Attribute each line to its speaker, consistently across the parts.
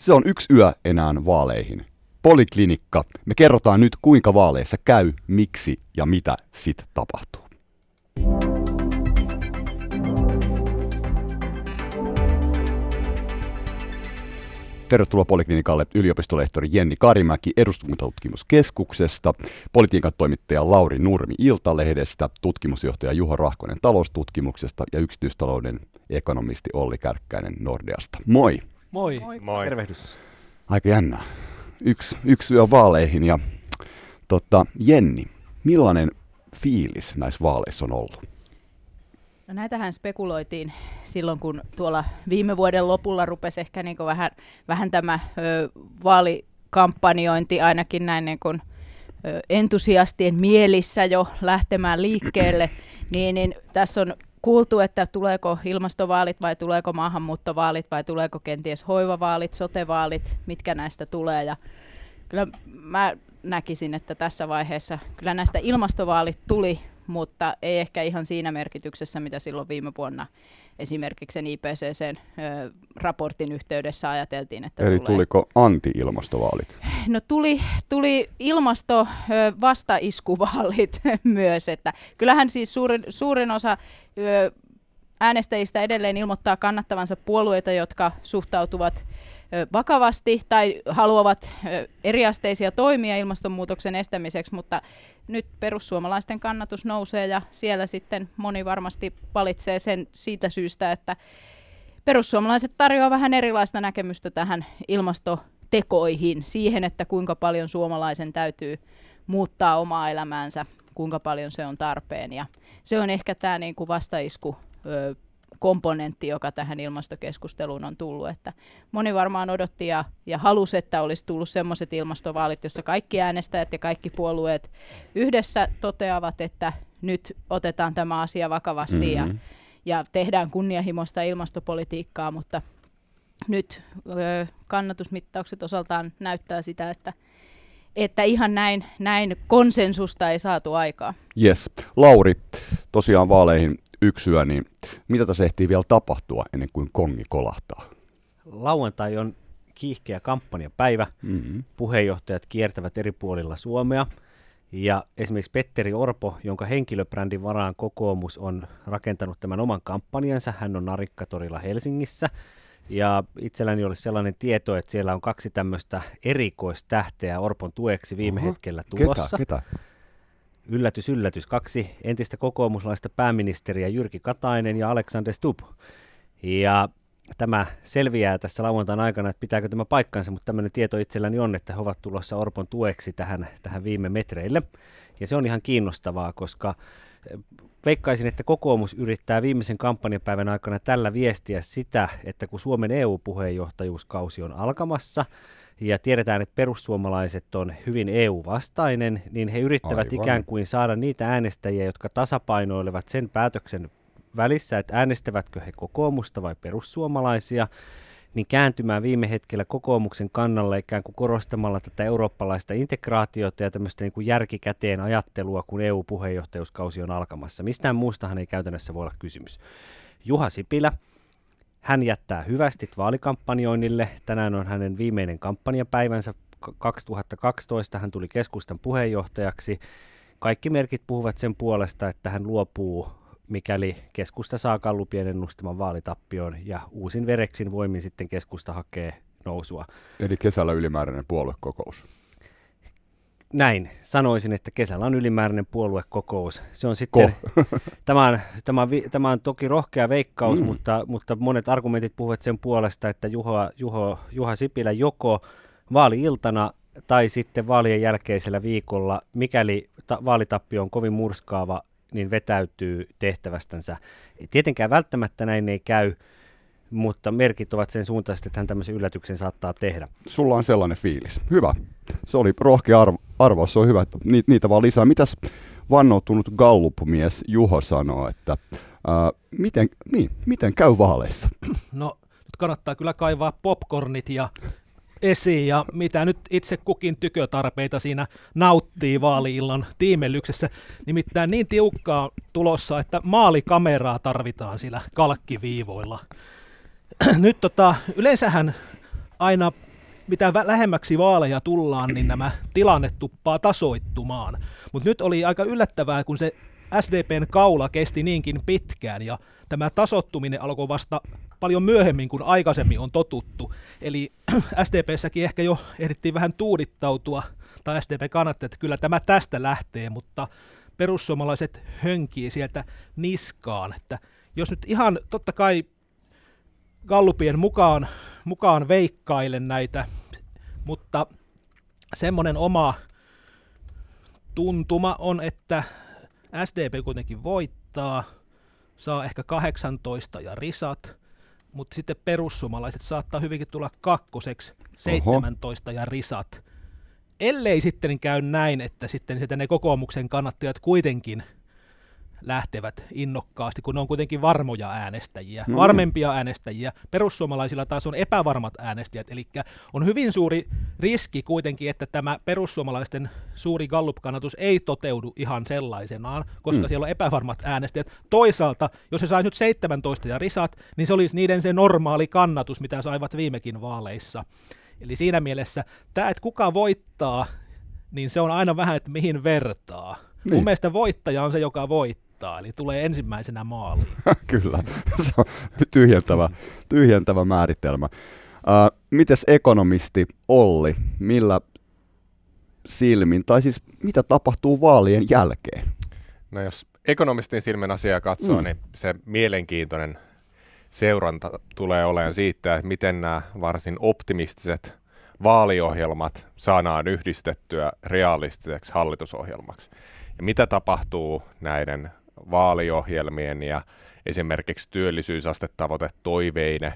Speaker 1: Se on yksi yö enää vaaleihin. Poliklinikka. Me kerrotaan nyt, kuinka vaaleissa käy, miksi ja mitä sit tapahtuu. Tervetuloa Poliklinikalle yliopistolehtori Jenni Karimäki eduskuntatutkimuskeskuksesta, politiikan toimittaja Lauri Nurmi Iltalehdestä, tutkimusjohtaja Juho Rahkonen taloustutkimuksesta ja yksityistalouden ekonomisti Olli Kärkkäinen Nordeasta. Moi!
Speaker 2: Moi!
Speaker 3: Moi.
Speaker 2: Tervehdys.
Speaker 1: Aika jännää. Yksi, yksi yö vaaleihin ja tota, Jenni, millainen fiilis näissä vaaleissa on ollut?
Speaker 3: No näitähän spekuloitiin silloin, kun tuolla viime vuoden lopulla rupesi ehkä niin vähän, vähän tämä ö, vaalikampanjointi ainakin näin niin kuin, ö, entusiastien mielissä jo lähtemään liikkeelle, niin, niin tässä on kuultu, että tuleeko ilmastovaalit vai tuleeko maahanmuuttovaalit vai tuleeko kenties hoivavaalit, sotevaalit, mitkä näistä tulee. Ja kyllä mä näkisin, että tässä vaiheessa kyllä näistä ilmastovaalit tuli mutta ei ehkä ihan siinä merkityksessä, mitä silloin viime vuonna esimerkiksi sen IPCC-raportin yhteydessä ajateltiin, että
Speaker 1: Eli
Speaker 3: tulee.
Speaker 1: tuliko anti-ilmastovaalit?
Speaker 3: No tuli, tuli ilmasto vastaiskuvaalit myös, että kyllähän siis suurin, suurin osa äänestäjistä edelleen ilmoittaa kannattavansa puolueita, jotka suhtautuvat vakavasti tai haluavat eriasteisia toimia ilmastonmuutoksen estämiseksi, mutta nyt perussuomalaisten kannatus nousee ja siellä sitten moni varmasti valitsee sen siitä syystä, että perussuomalaiset tarjoaa vähän erilaista näkemystä tähän ilmastotekoihin, siihen, että kuinka paljon suomalaisen täytyy muuttaa omaa elämäänsä, kuinka paljon se on tarpeen. Ja se on ehkä tämä niin kuin vastaisku komponentti, joka tähän ilmastokeskusteluun on tullut. Että moni varmaan odotti ja, ja halusi, että olisi tullut sellaiset ilmastovaalit, jossa kaikki äänestäjät ja kaikki puolueet yhdessä toteavat, että nyt otetaan tämä asia vakavasti mm-hmm. ja, ja tehdään kunnianhimoista ilmastopolitiikkaa, mutta nyt ö, kannatusmittaukset osaltaan näyttää sitä, että että ihan näin, näin konsensusta ei saatu aikaa.
Speaker 1: Yes. Lauri, tosiaan vaaleihin yksyä, niin mitä tässä ehtii vielä tapahtua ennen kuin kongi kolahtaa?
Speaker 2: Lauantai on kiihkeä kampanjapäivä. Mm-hmm. Puheenjohtajat kiertävät eri puolilla Suomea. Ja esimerkiksi Petteri Orpo, jonka henkilöbrändin varaan kokoomus on rakentanut tämän oman kampanjansa, hän on Narikkatorilla Helsingissä. Ja itselläni oli sellainen tieto, että siellä on kaksi tämmöistä erikoistähteä Orpon tueksi viime Oho, hetkellä tulossa.
Speaker 1: Ketä, ketä?
Speaker 2: yllätys, yllätys, kaksi entistä kokoomuslaista pääministeriä, Jyrki Katainen ja Alexander Stubb. Ja tämä selviää tässä lauantain aikana, että pitääkö tämä paikkansa, mutta tämmöinen tieto itselläni on, että he ovat tulossa Orpon tueksi tähän, tähän viime metreille. Ja se on ihan kiinnostavaa, koska veikkaisin, että kokoomus yrittää viimeisen kampanjapäivän aikana tällä viestiä sitä, että kun Suomen EU-puheenjohtajuuskausi on alkamassa, ja tiedetään, että perussuomalaiset on hyvin EU-vastainen, niin he yrittävät Aivan. ikään kuin saada niitä äänestäjiä, jotka tasapainoilevat sen päätöksen välissä, että äänestävätkö he kokoomusta vai perussuomalaisia, niin kääntymään viime hetkellä kokoomuksen kannalle ikään kuin korostamalla tätä eurooppalaista integraatiota ja tämmöistä niin kuin järkikäteen ajattelua, kun EU-puheenjohtajuuskausi on alkamassa. Mistään muustahan ei käytännössä voi olla kysymys. Juha Sipilä, hän jättää hyvästit vaalikampanjoinnille. Tänään on hänen viimeinen kampanjapäivänsä 2012. Hän tuli keskustan puheenjohtajaksi. Kaikki merkit puhuvat sen puolesta, että hän luopuu, mikäli keskusta saa kallupien ennustaman vaalitappioon ja uusin vereksin voimin sitten keskusta hakee nousua.
Speaker 1: Eli kesällä ylimääräinen puoluekokous
Speaker 2: näin sanoisin, että kesällä on ylimääräinen puoluekokous. Se on sitten, tämä, on, tämä, on, tämä on toki rohkea veikkaus, mm. mutta, mutta monet argumentit puhuvat sen puolesta, että Juha, Juho, Juha Sipilä joko vaali-iltana tai sitten vaalien jälkeisellä viikolla, mikäli ta- vaalitappio on kovin murskaava, niin vetäytyy tehtävästänsä. Tietenkään välttämättä näin ei käy, mutta merkit ovat sen suuntaiset, että hän tämmöisen yllätyksen saattaa tehdä.
Speaker 1: Sulla on sellainen fiilis. Hyvä. Se oli rohkea arvo, arvaus, se on hyvä, että niitä, niitä vaan lisää. Mitäs vannoutunut Gallup-mies Juho sanoo, että ää, miten, niin, miten käy vaaleissa?
Speaker 4: No, nyt kannattaa kyllä kaivaa popcornit ja esiin ja mitä nyt itse kukin tykötarpeita siinä nauttii vaaliillan tiimellyksessä. Nimittäin niin tiukkaa tulossa, että maalikameraa tarvitaan sillä kalkkiviivoilla. nyt tota, yleensähän aina mitä lähemmäksi vaaleja tullaan, niin nämä tilanne tuppaa tasoittumaan. Mutta nyt oli aika yllättävää, kun se SDPn kaula kesti niinkin pitkään ja tämä tasottuminen alkoi vasta paljon myöhemmin kuin aikaisemmin on totuttu. Eli SDPssäkin ehkä jo ehdittiin vähän tuudittautua, tai SDP kannatti, että kyllä tämä tästä lähtee, mutta perussuomalaiset hönkii sieltä niskaan. Että jos nyt ihan totta kai Gallupien mukaan, mukaan veikkailen näitä, mutta semmoinen oma tuntuma on, että SDP kuitenkin voittaa, saa ehkä 18 ja risat, mutta sitten perussuomalaiset saattaa hyvinkin tulla kakkoseksi 17 Oho. ja risat. Ellei sitten käy näin, että sitten ne kokoomuksen kannattajat kuitenkin – lähtevät innokkaasti, kun ne on kuitenkin varmoja äänestäjiä. Niin. varmempia äänestäjiä. Perussuomalaisilla taas on epävarmat äänestäjät, eli on hyvin suuri riski kuitenkin, että tämä perussuomalaisten suuri Gallup-kannatus ei toteudu ihan sellaisenaan, koska mm. siellä on epävarmat äänestäjät. Toisaalta, jos se saisi nyt 17 ja risat, niin se olisi niiden se normaali kannatus, mitä saivat viimekin vaaleissa. Eli siinä mielessä tämä, että kuka voittaa, niin se on aina vähän, että mihin vertaa. Niin. Mun mielestä voittaja on se, joka voittaa voittaa, eli tulee ensimmäisenä maaliin.
Speaker 1: Kyllä, se on tyhjentävä, tyhjentävä määritelmä. Uh, mites ekonomisti Olli, millä silmin, tai siis mitä tapahtuu vaalien jälkeen?
Speaker 5: No jos ekonomistin silmin asiaa katsoo, mm. niin se mielenkiintoinen seuranta tulee olemaan siitä, että miten nämä varsin optimistiset vaaliohjelmat saadaan yhdistettyä realistiseksi hallitusohjelmaksi. Ja mitä tapahtuu näiden vaaliohjelmien ja esimerkiksi työllisyysastetavoite toiveine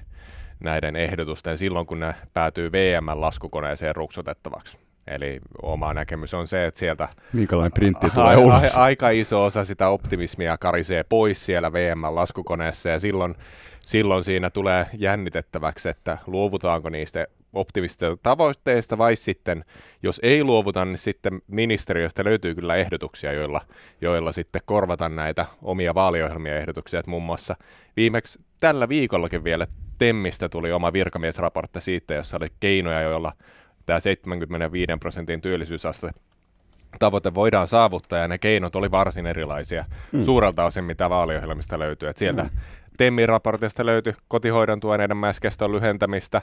Speaker 5: näiden ehdotusten silloin, kun ne päätyy VM-laskukoneeseen ruksotettavaksi. Eli oma näkemys on se, että sieltä
Speaker 1: Minkälainen printti tulee a-
Speaker 5: a- aika iso osa sitä optimismia karisee pois siellä VM-laskukoneessa ja silloin, silloin siinä tulee jännitettäväksi, että luovutaanko niistä optimistisista tavoitteista, vai sitten, jos ei luovuta, niin sitten ministeriöstä löytyy kyllä ehdotuksia, joilla, joilla sitten korvata näitä omia vaaliohjelmia ehdotuksia. Että muun muassa viimeksi tällä viikollakin vielä Temmistä tuli oma virkamiesraportti siitä, jossa oli keinoja, joilla tämä 75 prosentin työllisyysaste tavoite voidaan saavuttaa, ja ne keinot oli varsin erilaisia mm. suurelta osin, mitä vaaliohjelmista löytyy. Et sieltä mm. Temmin raportista löytyi kotihoidon tuen enemmänskeston lyhentämistä,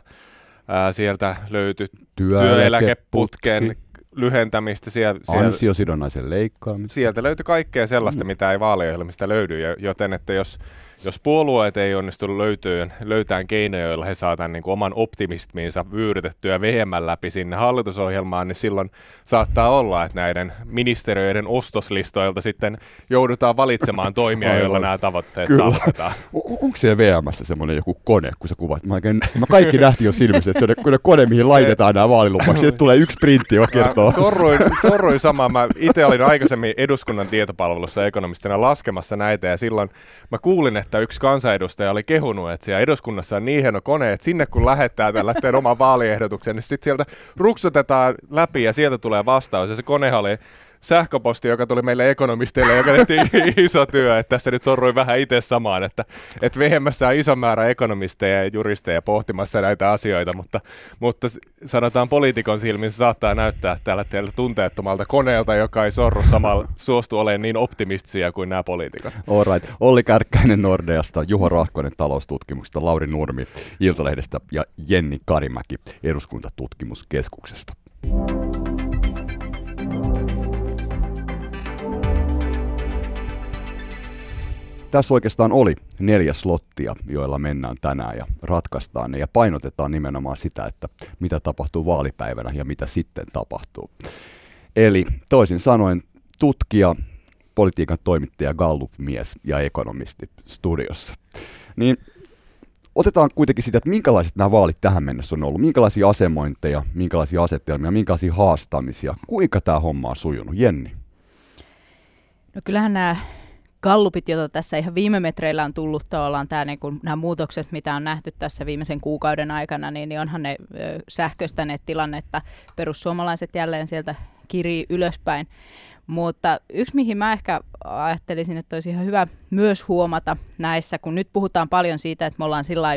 Speaker 5: Ää, sieltä löytyi työeläkeputken lyhentämistä. Siellä,
Speaker 1: Ansiosidonnaisen leikkaamista.
Speaker 5: Sieltä löytyi kaikkea sellaista, mm. mitä ei vaaliohjelmista löydy, joten että jos jos puolueet ei onnistu löytyyn, löytään keinoja, joilla he saavat niin oman optimismiinsa vyyrytettyä vähemmän läpi sinne hallitusohjelmaan, niin silloin saattaa olla, että näiden ministeriöiden ostoslistoilta sitten joudutaan valitsemaan toimia, joilla nämä tavoitteet Kyllä. saavutetaan.
Speaker 1: onko siellä VMssä semmoinen joku kone, kun sä kuvat? Mä, oikein, mä kaikki nähtiin jo silmissä, että se on kone, mihin laitetaan nämä vaalilupaukset. Sieltä tulee yksi printti, joka kertoo.
Speaker 5: sorruin, sorruin samaa. Mä itse olin aikaisemmin eduskunnan tietopalvelussa ekonomistina laskemassa näitä ja silloin mä kuulin, että että yksi kansanedustaja oli kehunut, että siellä eduskunnassa on niin hieno kone, että sinne kun lähettää tällä oman vaaliehdotuksen, niin sitten sieltä ruksutetaan läpi ja sieltä tulee vastaus. Ja se kone oli sähköposti, joka tuli meille ekonomisteille, joka tehtiin iso työ, että tässä nyt sorruin vähän itse samaan, että, että VMssä on iso määrä ekonomisteja ja juristeja pohtimassa näitä asioita, mutta, mutta sanotaan poliitikon silmin se saattaa näyttää tällä teillä tunteettomalta koneelta, joka ei sorru samalla suostu olemaan niin optimistisia kuin nämä poliitikot.
Speaker 1: All right. Olli Kärkkäinen Nordeasta, Juho Rahkonen taloustutkimuksesta, Lauri Nurmi Iltalehdestä ja Jenni Karimäki eduskuntatutkimuskeskuksesta. Tässä oikeastaan oli neljä slottia, joilla mennään tänään ja ratkaistaan ne ja painotetaan nimenomaan sitä, että mitä tapahtuu vaalipäivänä ja mitä sitten tapahtuu. Eli toisin sanoen tutkija, politiikan toimittaja, Gallup-mies ja ekonomisti studiossa. Niin otetaan kuitenkin sitä, että minkälaiset nämä vaalit tähän mennessä on ollut, minkälaisia asemointeja, minkälaisia asetelmia, minkälaisia haastamisia, kuinka tämä homma on sujunut. Jenni?
Speaker 3: No kyllähän nämä gallupit, joita tässä ihan viime metreillä on tullut tavallaan tämä, niin kun, nämä muutokset, mitä on nähty tässä viimeisen kuukauden aikana, niin, niin onhan ne sähköistäneet tilannetta. Perussuomalaiset jälleen sieltä kirii ylöspäin. Mutta yksi, mihin mä ehkä ajattelisin, että olisi ihan hyvä myös huomata näissä, kun nyt puhutaan paljon siitä, että me ollaan sillä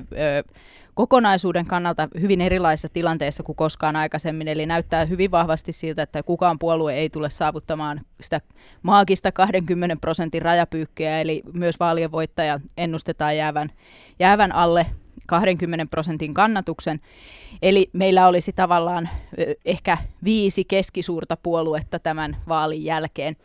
Speaker 3: kokonaisuuden kannalta hyvin erilaisissa tilanteissa kuin koskaan aikaisemmin, eli näyttää hyvin vahvasti siltä, että kukaan puolue ei tule saavuttamaan sitä maagista 20 prosentin rajapyykkiä, eli myös vaalien voittaja ennustetaan jäävän, jäävän alle 20 prosentin kannatuksen. Eli meillä olisi tavallaan ehkä viisi keskisuurta puoluetta tämän vaalin jälkeen.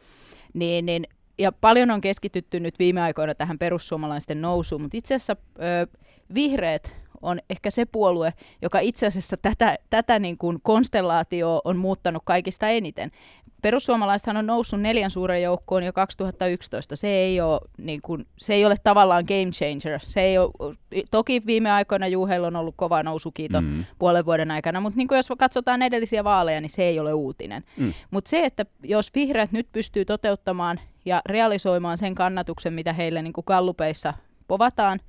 Speaker 3: Niin, niin, ja paljon on keskitytty nyt viime aikoina tähän perussuomalaisten nousuun, mutta itse asiassa ö, vihreät on ehkä se puolue, joka itse asiassa tätä, tätä niin kuin konstellaatioa on muuttanut kaikista eniten. Perussuomalaisethan on noussut neljän suuren joukkoon jo 2011. Se ei ole, niin kuin, se ei ole tavallaan game changer. Se ei ole, toki viime aikoina Juheilla on ollut kova nousukiito mm. puolen vuoden aikana, mutta niin kuin jos katsotaan edellisiä vaaleja, niin se ei ole uutinen. Mm. Mutta se, että jos vihreät nyt pystyy toteuttamaan ja realisoimaan sen kannatuksen, mitä heille niin kuin gallupeissa povataan,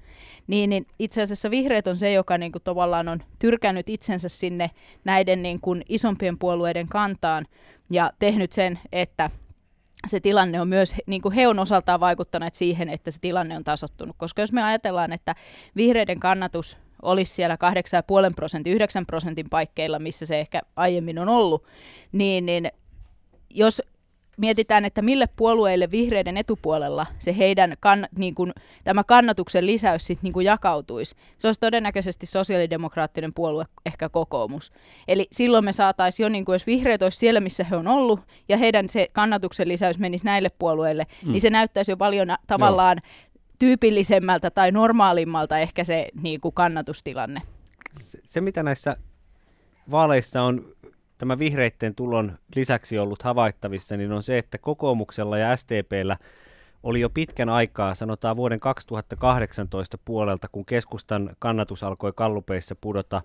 Speaker 3: niin, niin itse asiassa vihreät on se, joka niin kuin, tavallaan on tyrkännyt itsensä sinne näiden niin kuin, isompien puolueiden kantaan ja tehnyt sen, että se tilanne on myös, niin kuin he on osaltaan vaikuttaneet siihen, että se tilanne on tasottunut. Koska jos me ajatellaan, että vihreiden kannatus olisi siellä 8,5 prosentin, 9 prosentin paikkeilla, missä se ehkä aiemmin on ollut, niin, niin jos mietitään, että mille puolueille vihreiden etupuolella se heidän kann, niin kuin, tämä kannatuksen lisäys sit, niin kuin jakautuisi. Se olisi todennäköisesti sosiaalidemokraattinen puolue, ehkä kokoomus. Eli silloin me saataisiin jo, niin kuin, jos vihreät olisi siellä, missä he on ollut, ja heidän se kannatuksen lisäys menisi näille puolueille, mm. niin se näyttäisi jo paljon tavallaan Joo. tyypillisemmältä tai normaalimmalta ehkä se niin kuin kannatustilanne.
Speaker 2: Se, se, mitä näissä vaaleissa on tämä vihreitten tulon lisäksi ollut havaittavissa, niin on se, että kokoomuksella ja STPllä oli jo pitkän aikaa, sanotaan vuoden 2018 puolelta, kun keskustan kannatus alkoi kallupeissa pudota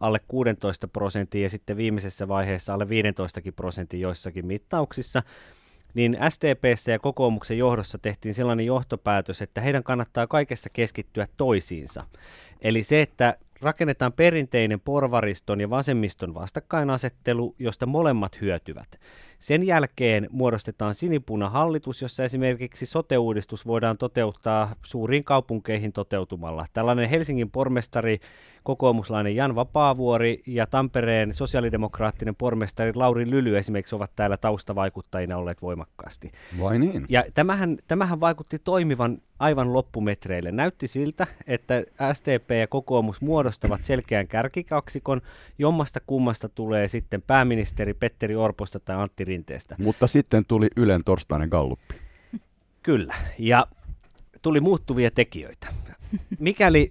Speaker 2: alle 16 prosenttia ja sitten viimeisessä vaiheessa alle 15 prosentin joissakin mittauksissa, niin SDPssä ja kokoomuksen johdossa tehtiin sellainen johtopäätös, että heidän kannattaa kaikessa keskittyä toisiinsa. Eli se, että rakennetaan perinteinen porvariston ja vasemmiston vastakkainasettelu, josta molemmat hyötyvät. Sen jälkeen muodostetaan sinipuna hallitus, jossa esimerkiksi sote-uudistus voidaan toteuttaa suuriin kaupunkeihin toteutumalla. Tällainen Helsingin pormestari, kokoomuslainen Jan Vapaavuori ja Tampereen sosiaalidemokraattinen pormestari Lauri Lyly esimerkiksi ovat täällä taustavaikuttajina olleet voimakkaasti.
Speaker 1: Vai niin?
Speaker 2: Ja tämähän, tämähän vaikutti toimivan aivan loppumetreille. Näytti siltä, että STP ja kokoomus muodostavat selkeän kärkikaksikon, jommasta kummasta tulee sitten pääministeri Petteri Orposta tai Antti Rinteestä.
Speaker 1: Mutta sitten tuli Ylen torstainen galluppi.
Speaker 2: Kyllä, ja tuli muuttuvia tekijöitä. Mikäli,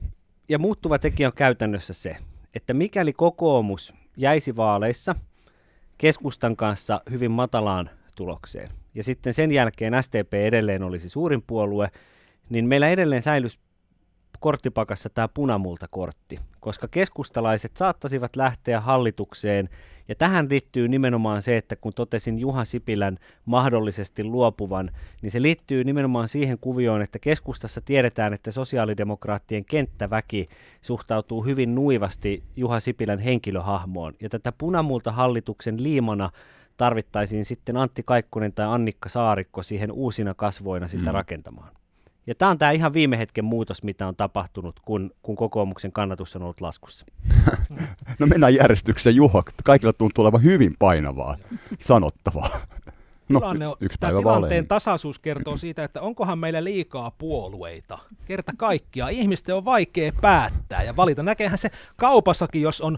Speaker 2: ja muuttuva tekijä on käytännössä se, että mikäli kokoomus jäisi vaaleissa keskustan kanssa hyvin matalaan tulokseen, ja sitten sen jälkeen STP edelleen olisi suurin puolue, niin meillä edelleen säilyisi korttipakassa tämä punamultakortti, koska keskustalaiset saattaisivat lähteä hallitukseen, ja tähän liittyy nimenomaan se, että kun totesin Juha Sipilän mahdollisesti luopuvan, niin se liittyy nimenomaan siihen kuvioon, että keskustassa tiedetään, että sosiaalidemokraattien kenttäväki suhtautuu hyvin nuivasti Juha Sipilän henkilöhahmoon, ja tätä punamulta hallituksen liimana tarvittaisiin sitten Antti Kaikkonen tai Annikka Saarikko siihen uusina kasvoina sitä mm. rakentamaan. Ja tämä on tämä ihan viime hetken muutos, mitä on tapahtunut, kun, kun kokoomuksen kannatus on ollut laskussa.
Speaker 1: no mennään järjestykseen, Juho. Kaikilla tuntuu olevan hyvin painavaa sanottavaa.
Speaker 4: No, Tilanne on, yksi päivä tilanteen valeen. tasaisuus kertoo siitä, että onkohan meillä liikaa puolueita. Kerta kaikkia. Ihmisten on vaikea päättää ja valita. Näkehän se kaupassakin, jos on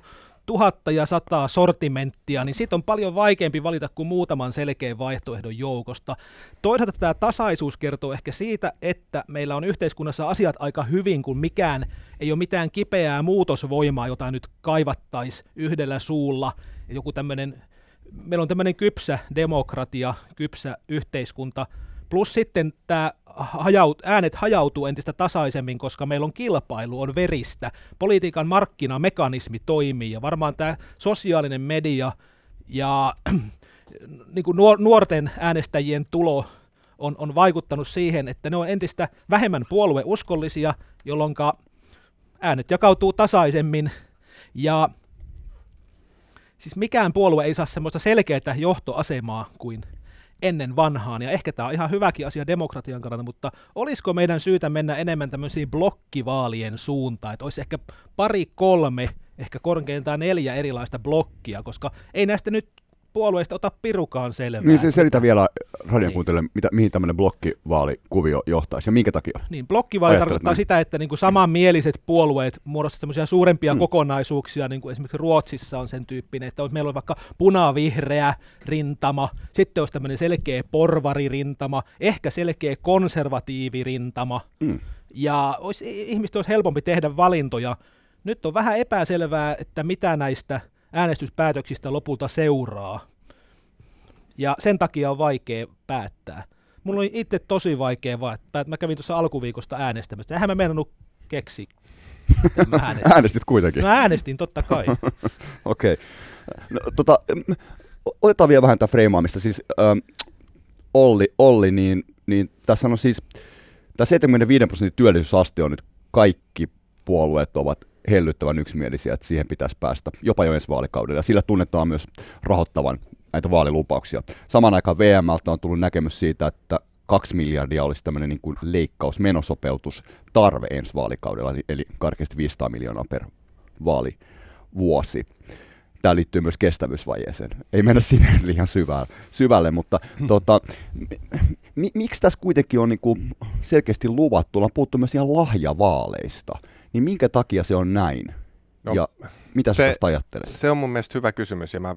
Speaker 4: tuhatta ja sataa sortimenttia, niin siitä on paljon vaikeampi valita kuin muutaman selkeän vaihtoehdon joukosta. Toisaalta tämä tasaisuus kertoo ehkä siitä, että meillä on yhteiskunnassa asiat aika hyvin, kun mikään ei ole mitään kipeää muutosvoimaa, jota nyt kaivattaisiin yhdellä suulla. Joku tämmöinen, meillä on tämmöinen kypsä demokratia, kypsä yhteiskunta, Plus sitten tämä hajaut, äänet hajautuu entistä tasaisemmin, koska meillä on kilpailu, on veristä. Politiikan markkinamekanismi toimii ja varmaan tämä sosiaalinen media ja niin kuin nuorten äänestäjien tulo on, on vaikuttanut siihen, että ne on entistä vähemmän puolueuskollisia, jolloin äänet jakautuu tasaisemmin ja siis mikään puolue ei saa semmoista selkeää johtoasemaa kuin ennen vanhaan, ja ehkä tämä on ihan hyväkin asia demokratian kannalta, mutta olisiko meidän syytä mennä enemmän tämmöisiin blokkivaalien suuntaan, että olisi ehkä pari, kolme, ehkä korkeintaan neljä erilaista blokkia, koska ei näistä nyt puolueista ota pirukaan selvää.
Speaker 1: Niin se selitä vielä radion kuuntelijoille, mitä, mihin tämmöinen blokkivaalikuvio johtaisi ja minkä takia?
Speaker 4: Niin, blokkivaali
Speaker 1: Ajattelet
Speaker 4: tarkoittaa
Speaker 1: näin.
Speaker 4: sitä, että niin kuin samanmieliset puolueet muodostavat semmoisia suurempia
Speaker 1: Mm.
Speaker 4: kokonaisuuksia, niin kuin esimerkiksi Ruotsissa on sen tyyppinen, että on- meillä on vaikka punavihreä rintama, sitten olisi tämmöinen selkeä porvaririntama, ehkä selkeä konservatiivirintama,
Speaker 1: Mm.
Speaker 4: ja olisi, ihmiset olisi helpompi tehdä valintoja. Nyt on vähän epäselvää, että mitä näistä äänestyspäätöksistä lopulta seuraa. Ja sen takia on vaikea päättää. Mulla oli itse tosi vaikea vaan, että mä kävin tuossa alkuviikosta äänestämässä. Eihän mä meinannut keksi. Mä äänestin.
Speaker 1: Äänestit kuitenkin.
Speaker 4: mä äänestin totta kai.
Speaker 1: Okei. No, tota, otetaan vielä vähän tätä freimaamista. Siis ähm, Olli, Olli niin, niin tässä on siis, tämä 75 prosentin työllisyysaste on nyt kaikki puolueet ovat hellyttävän yksimielisiä, että siihen pitäisi päästä jopa jo ensi vaalikaudella. Sillä tunnetaan myös rahoittavan näitä vaalilupauksia. Samaan aikaan VMLtä on tullut näkemys siitä, että kaksi miljardia olisi tämmöinen niin kuin leikkaus, menosopeutus, tarve ensi vaalikaudella, eli- karkeasti 500 miljoonaa per vaalivuosi. Tämä liittyy myös kestävyysvajeeseen. Ei mennä sinne liian syvälle, syvälle mutta tota, mi, miksi tässä kuitenkin on niinku selkeästi luvattu, ollaan puhuttu myös ihan lahjavaaleista, niin minkä takia se on näin?
Speaker 5: No,
Speaker 1: ja mitä sä
Speaker 5: se-
Speaker 1: tästä ajattelet?
Speaker 5: Se on mun mielestä hyvä kysymys ja mä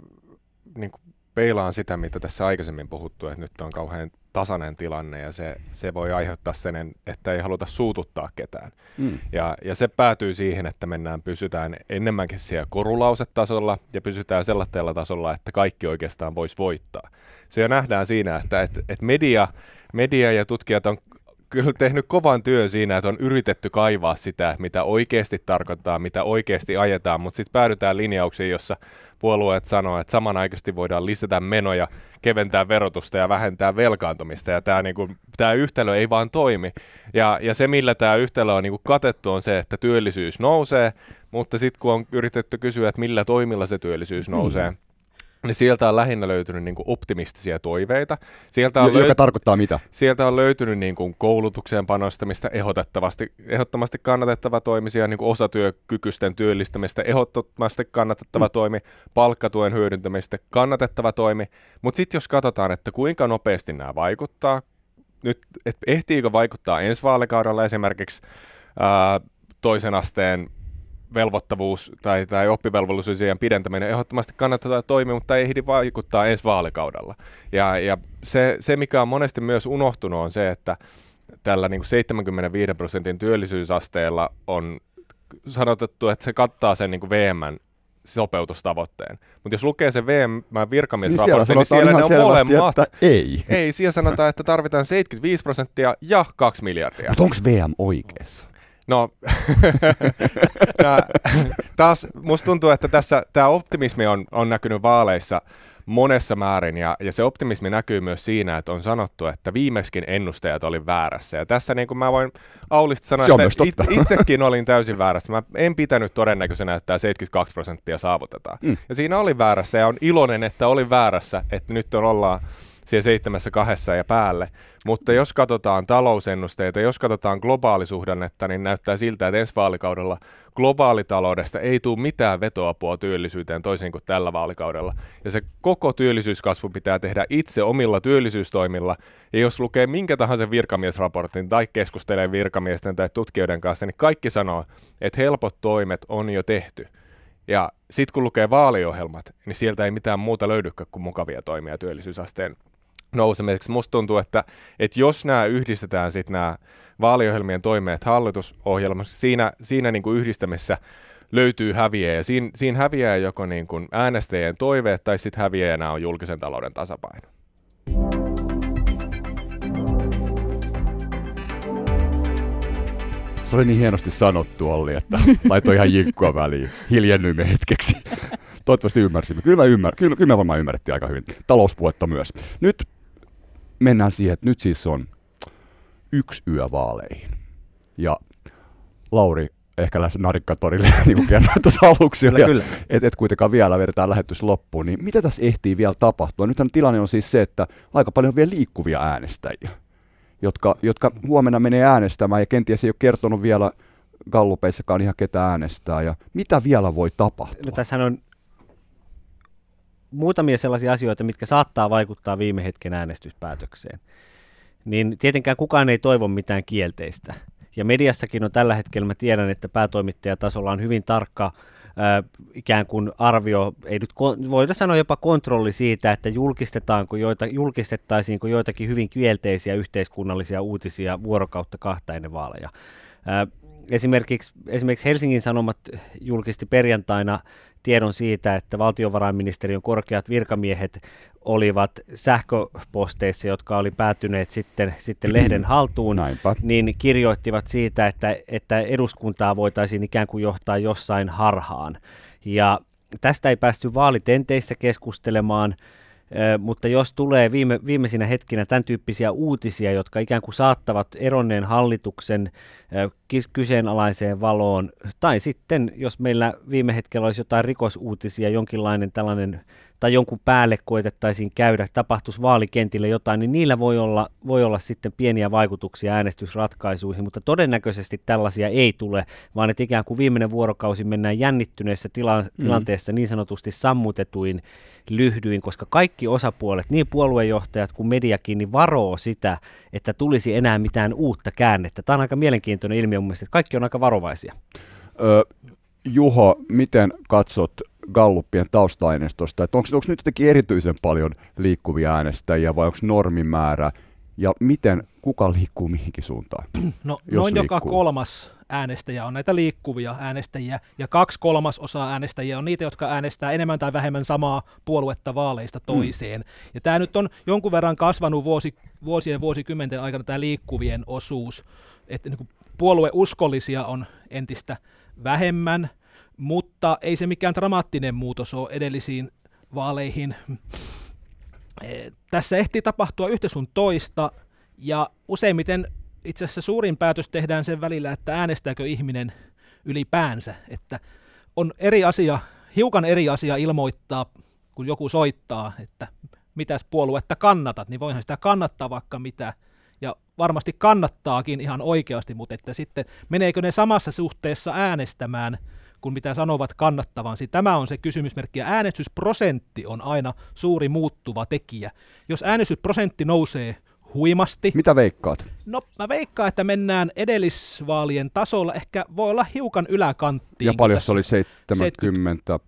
Speaker 5: niin kuin peilaan sitä, mitä tässä aikaisemmin puhuttu, että nyt on kauhean tasainen tilanne ja se, se voi aiheuttaa sen, että ei haluta suututtaa ketään.
Speaker 1: Mm.
Speaker 5: Ja, ja se päätyy siihen, että mennään, pysytään enemmänkin siellä korulausetasolla ja pysytään sellaisella tasolla, että kaikki oikeastaan voisi voittaa. Se jo nähdään siinä, että et, et media, media ja tutkijat on kyllä tehnyt kovan työn siinä, että on yritetty kaivaa sitä, mitä oikeasti tarkoittaa, mitä oikeasti ajetaan, mutta sitten päädytään linjauksiin, jossa puolueet sanoo, että samanaikaisesti voidaan lisätä menoja, keventää verotusta ja vähentää velkaantumista, ja tämä niinku, tää yhtälö ei vaan toimi. Ja, ja se, millä tämä yhtälö on niinku katettu, on se, että työllisyys nousee, mutta sitten kun on yritetty kysyä, että millä toimilla se työllisyys nousee, niin sieltä on lähinnä löytynyt niinku optimistisia toiveita. Sieltä on
Speaker 1: Jo- Joka
Speaker 5: löytynyt
Speaker 1: tarkoittaa mitä?
Speaker 5: Sieltä on löytynyt niin kuin koulutukseen panostamista, ehdotettavasti, ehdottomasti kannatettava toimisia, niin kuin osatyökykyisten työllistämistä, ehdottomasti kannatettava
Speaker 1: Mm.
Speaker 5: toimi, palkkatuen hyödyntämistä, kannatettava toimi. Mutta sitten jos katsotaan, että kuinka nopeasti nämä vaikuttaa, nyt, et ehtiikö vaikuttaa ensi vaalikaudella esimerkiksi ää, toisen asteen velvoittavuus tai, tai oppivelvollisuusien pidentäminen ehdottomasti kannattaa toimia, mutta ei ehdi vaikuttaa ensi vaalikaudella. Ja, ja se, se, mikä on monesti myös unohtunut, on se, että tällä niin kuin 75 prosentin työllisyysasteella on sanotettu, että se kattaa sen niin kuin VMn sopeutustavoitteen. Mutta jos lukee se VM
Speaker 1: Niin siellä
Speaker 5: niin siellä ne on molemmat.
Speaker 1: että ei.
Speaker 5: Ei, siellä sanotaan, että tarvitaan 75 prosenttia ja 2 miljardia.
Speaker 1: Mutta onko VM oikeassa?
Speaker 5: No, tää, taas musta tuntuu, että tässä tämä optimismi on, on näkynyt vaaleissa monessa määrin, ja, ja se optimismi näkyy myös siinä, että on sanottu, että viimeksikin ennustajat oli väärässä. Ja tässä niin kuin mä voin Aulista sanoa, että
Speaker 1: totta.
Speaker 5: itsekin olin täysin väärässä. Mä en pitänyt todennäköisenä, että tämä 72 prosenttia saavutetaan.
Speaker 1: Mm.
Speaker 5: Ja siinä oli väärässä, ja on iloinen, että oli väärässä, että nyt on ollaan siellä seitsemässä kahdessa ja päälle. Mutta jos katsotaan talousennusteita, jos katsotaan globaalisuhdannetta, niin näyttää siltä, että ensi vaalikaudella globaalitaloudesta ei tule mitään vetoapua työllisyyteen toisin kuin tällä vaalikaudella. Ja se koko työllisyyskasvu pitää tehdä itse omilla työllisyystoimilla. Ja jos lukee minkä tahansa virkamiesraportin tai keskustelee virkamiesten tai tutkijoiden kanssa, niin kaikki sanoo, että helpot toimet on jo tehty. Ja sitten kun lukee vaaliohjelmat, niin sieltä ei mitään muuta löydykään kuin mukavia toimia työllisyysasteen nousemiseksi. Musta tuntuu, että, että jos nämä yhdistetään sitten nämä vaaliohjelmien toimeet hallitusohjelmassa, siinä, siinä niin kuin yhdistämisessä löytyy häviäjä. Ja siinä, siinä häviää joko niin kuin äänestäjien toiveet tai sitten häviäjänä on julkisen talouden tasapaino.
Speaker 1: Se oli niin hienosti sanottu, Olli, että laitoi ihan jinkkua väliin. Hiljennyimme hetkeksi. Toivottavasti ymmärsimme. Kyllä, mä ymmär, kyllä, kyllä me varmaan ymmärrettiin aika hyvin. Talouspuetta myös. Nyt mennään siihen, että nyt siis on yksi yö vaaleihin. Ja Lauri, ehkä lähes narikkatorille, niin kuin kerroin tuossa aluksi.
Speaker 2: Kyllä, kyllä.
Speaker 1: Et, et kuitenkaan vielä vedetään lähetys loppuun. Niin mitä tässä ehtii vielä tapahtua? Nythän tilanne on siis se, että aika paljon on vielä liikkuvia äänestäjiä, jotka, jotka huomenna menee äänestämään ja kenties ei ole kertonut vielä gallupeissakaan ihan ketä äänestää. Ja mitä vielä voi tapahtua?
Speaker 2: No, tässä on muutamia sellaisia asioita, mitkä saattaa vaikuttaa viime hetken äänestyspäätökseen. Niin tietenkään kukaan ei toivo mitään kielteistä. Ja mediassakin on tällä hetkellä, mä tiedän, että päätoimittajatasolla on hyvin tarkka ikään kuin arvio, ei nyt voida sanoa jopa kontrolli siitä, että julkistetaanko joita, julkistettaisiinko joitakin hyvin kielteisiä yhteiskunnallisia uutisia vuorokautta kahta ennen vaaleja. Esimerkiksi, esimerkiksi Helsingin Sanomat julkisti perjantaina tiedon siitä, että valtiovarainministeriön korkeat virkamiehet olivat sähköposteissa, jotka oli päätyneet sitten, sitten lehden haltuun,
Speaker 1: Näinpä.
Speaker 2: niin kirjoittivat siitä, että, että eduskuntaa voitaisiin ikään kuin johtaa jossain harhaan. Ja tästä ei päästy vaalitenteissä keskustelemaan, mutta jos tulee viime, viimeisinä hetkinä tämän tyyppisiä uutisia, jotka ikään kuin saattavat eronneen hallituksen kyseenalaiseen valoon, tai sitten jos meillä viime hetkellä olisi jotain rikosuutisia, jonkinlainen tällainen tai jonkun päälle koitettaisiin käydä, tapahtuisi vaalikentille jotain, niin niillä voi olla, voi olla sitten pieniä vaikutuksia äänestysratkaisuihin, mutta todennäköisesti tällaisia ei tule, vaan että ikään kuin viimeinen vuorokausi mennään jännittyneessä tila- mm. tilanteessa niin sanotusti sammutetuin lyhdyin, koska kaikki osapuolet, niin puoluejohtajat kuin mediakin, niin varoo sitä, että tulisi enää mitään uutta käännettä. Tämä on aika mielenkiintoinen ilmiö mun mielestä, että kaikki on aika varovaisia.
Speaker 1: Ö, Juho, miten katsot Galluppien tausta-aineistosta, että onko, onko nyt jotenkin erityisen paljon liikkuvia äänestäjiä vai onko normimäärä ja miten, kuka liikkuu mihinkin suuntaan?
Speaker 4: No noin liikkuu. joka kolmas äänestäjä on näitä liikkuvia äänestäjiä, ja kaksi kolmasosaa äänestäjiä on niitä, jotka äänestää enemmän tai vähemmän samaa puoluetta vaaleista mm. toiseen. Mm. Ja tämä nyt on jonkun verran kasvanut vuosi, vuosien vuosikymmenten aikana tämä liikkuvien osuus, että niin puolueuskollisia on entistä vähemmän, mutta ei se mikään dramaattinen muutos ole edellisiin vaaleihin. Eh, tässä ehtii tapahtua yhtä sun toista, ja useimmiten itse asiassa suurin päätös tehdään sen välillä, että äänestääkö ihminen ylipäänsä. Että on eri asia, hiukan eri asia ilmoittaa, kun joku soittaa, että mitäs puoluetta kannatat, niin voihan sitä kannattaa vaikka mitä, ja varmasti kannattaakin ihan oikeasti, mutta että sitten meneekö ne samassa suhteessa äänestämään – kuin mitä sanovat kannattavansi. Tämä on se kysymysmerkki, ja äänestysprosentti on aina suuri muuttuva tekijä. Jos äänestysprosentti nousee huimasti.
Speaker 1: Mitä veikkaat?
Speaker 4: No mä veikkaan, että mennään edellisvaalien tasolla. Ehkä voi olla hiukan yläkanttiin.
Speaker 1: Ja paljon se oli 70?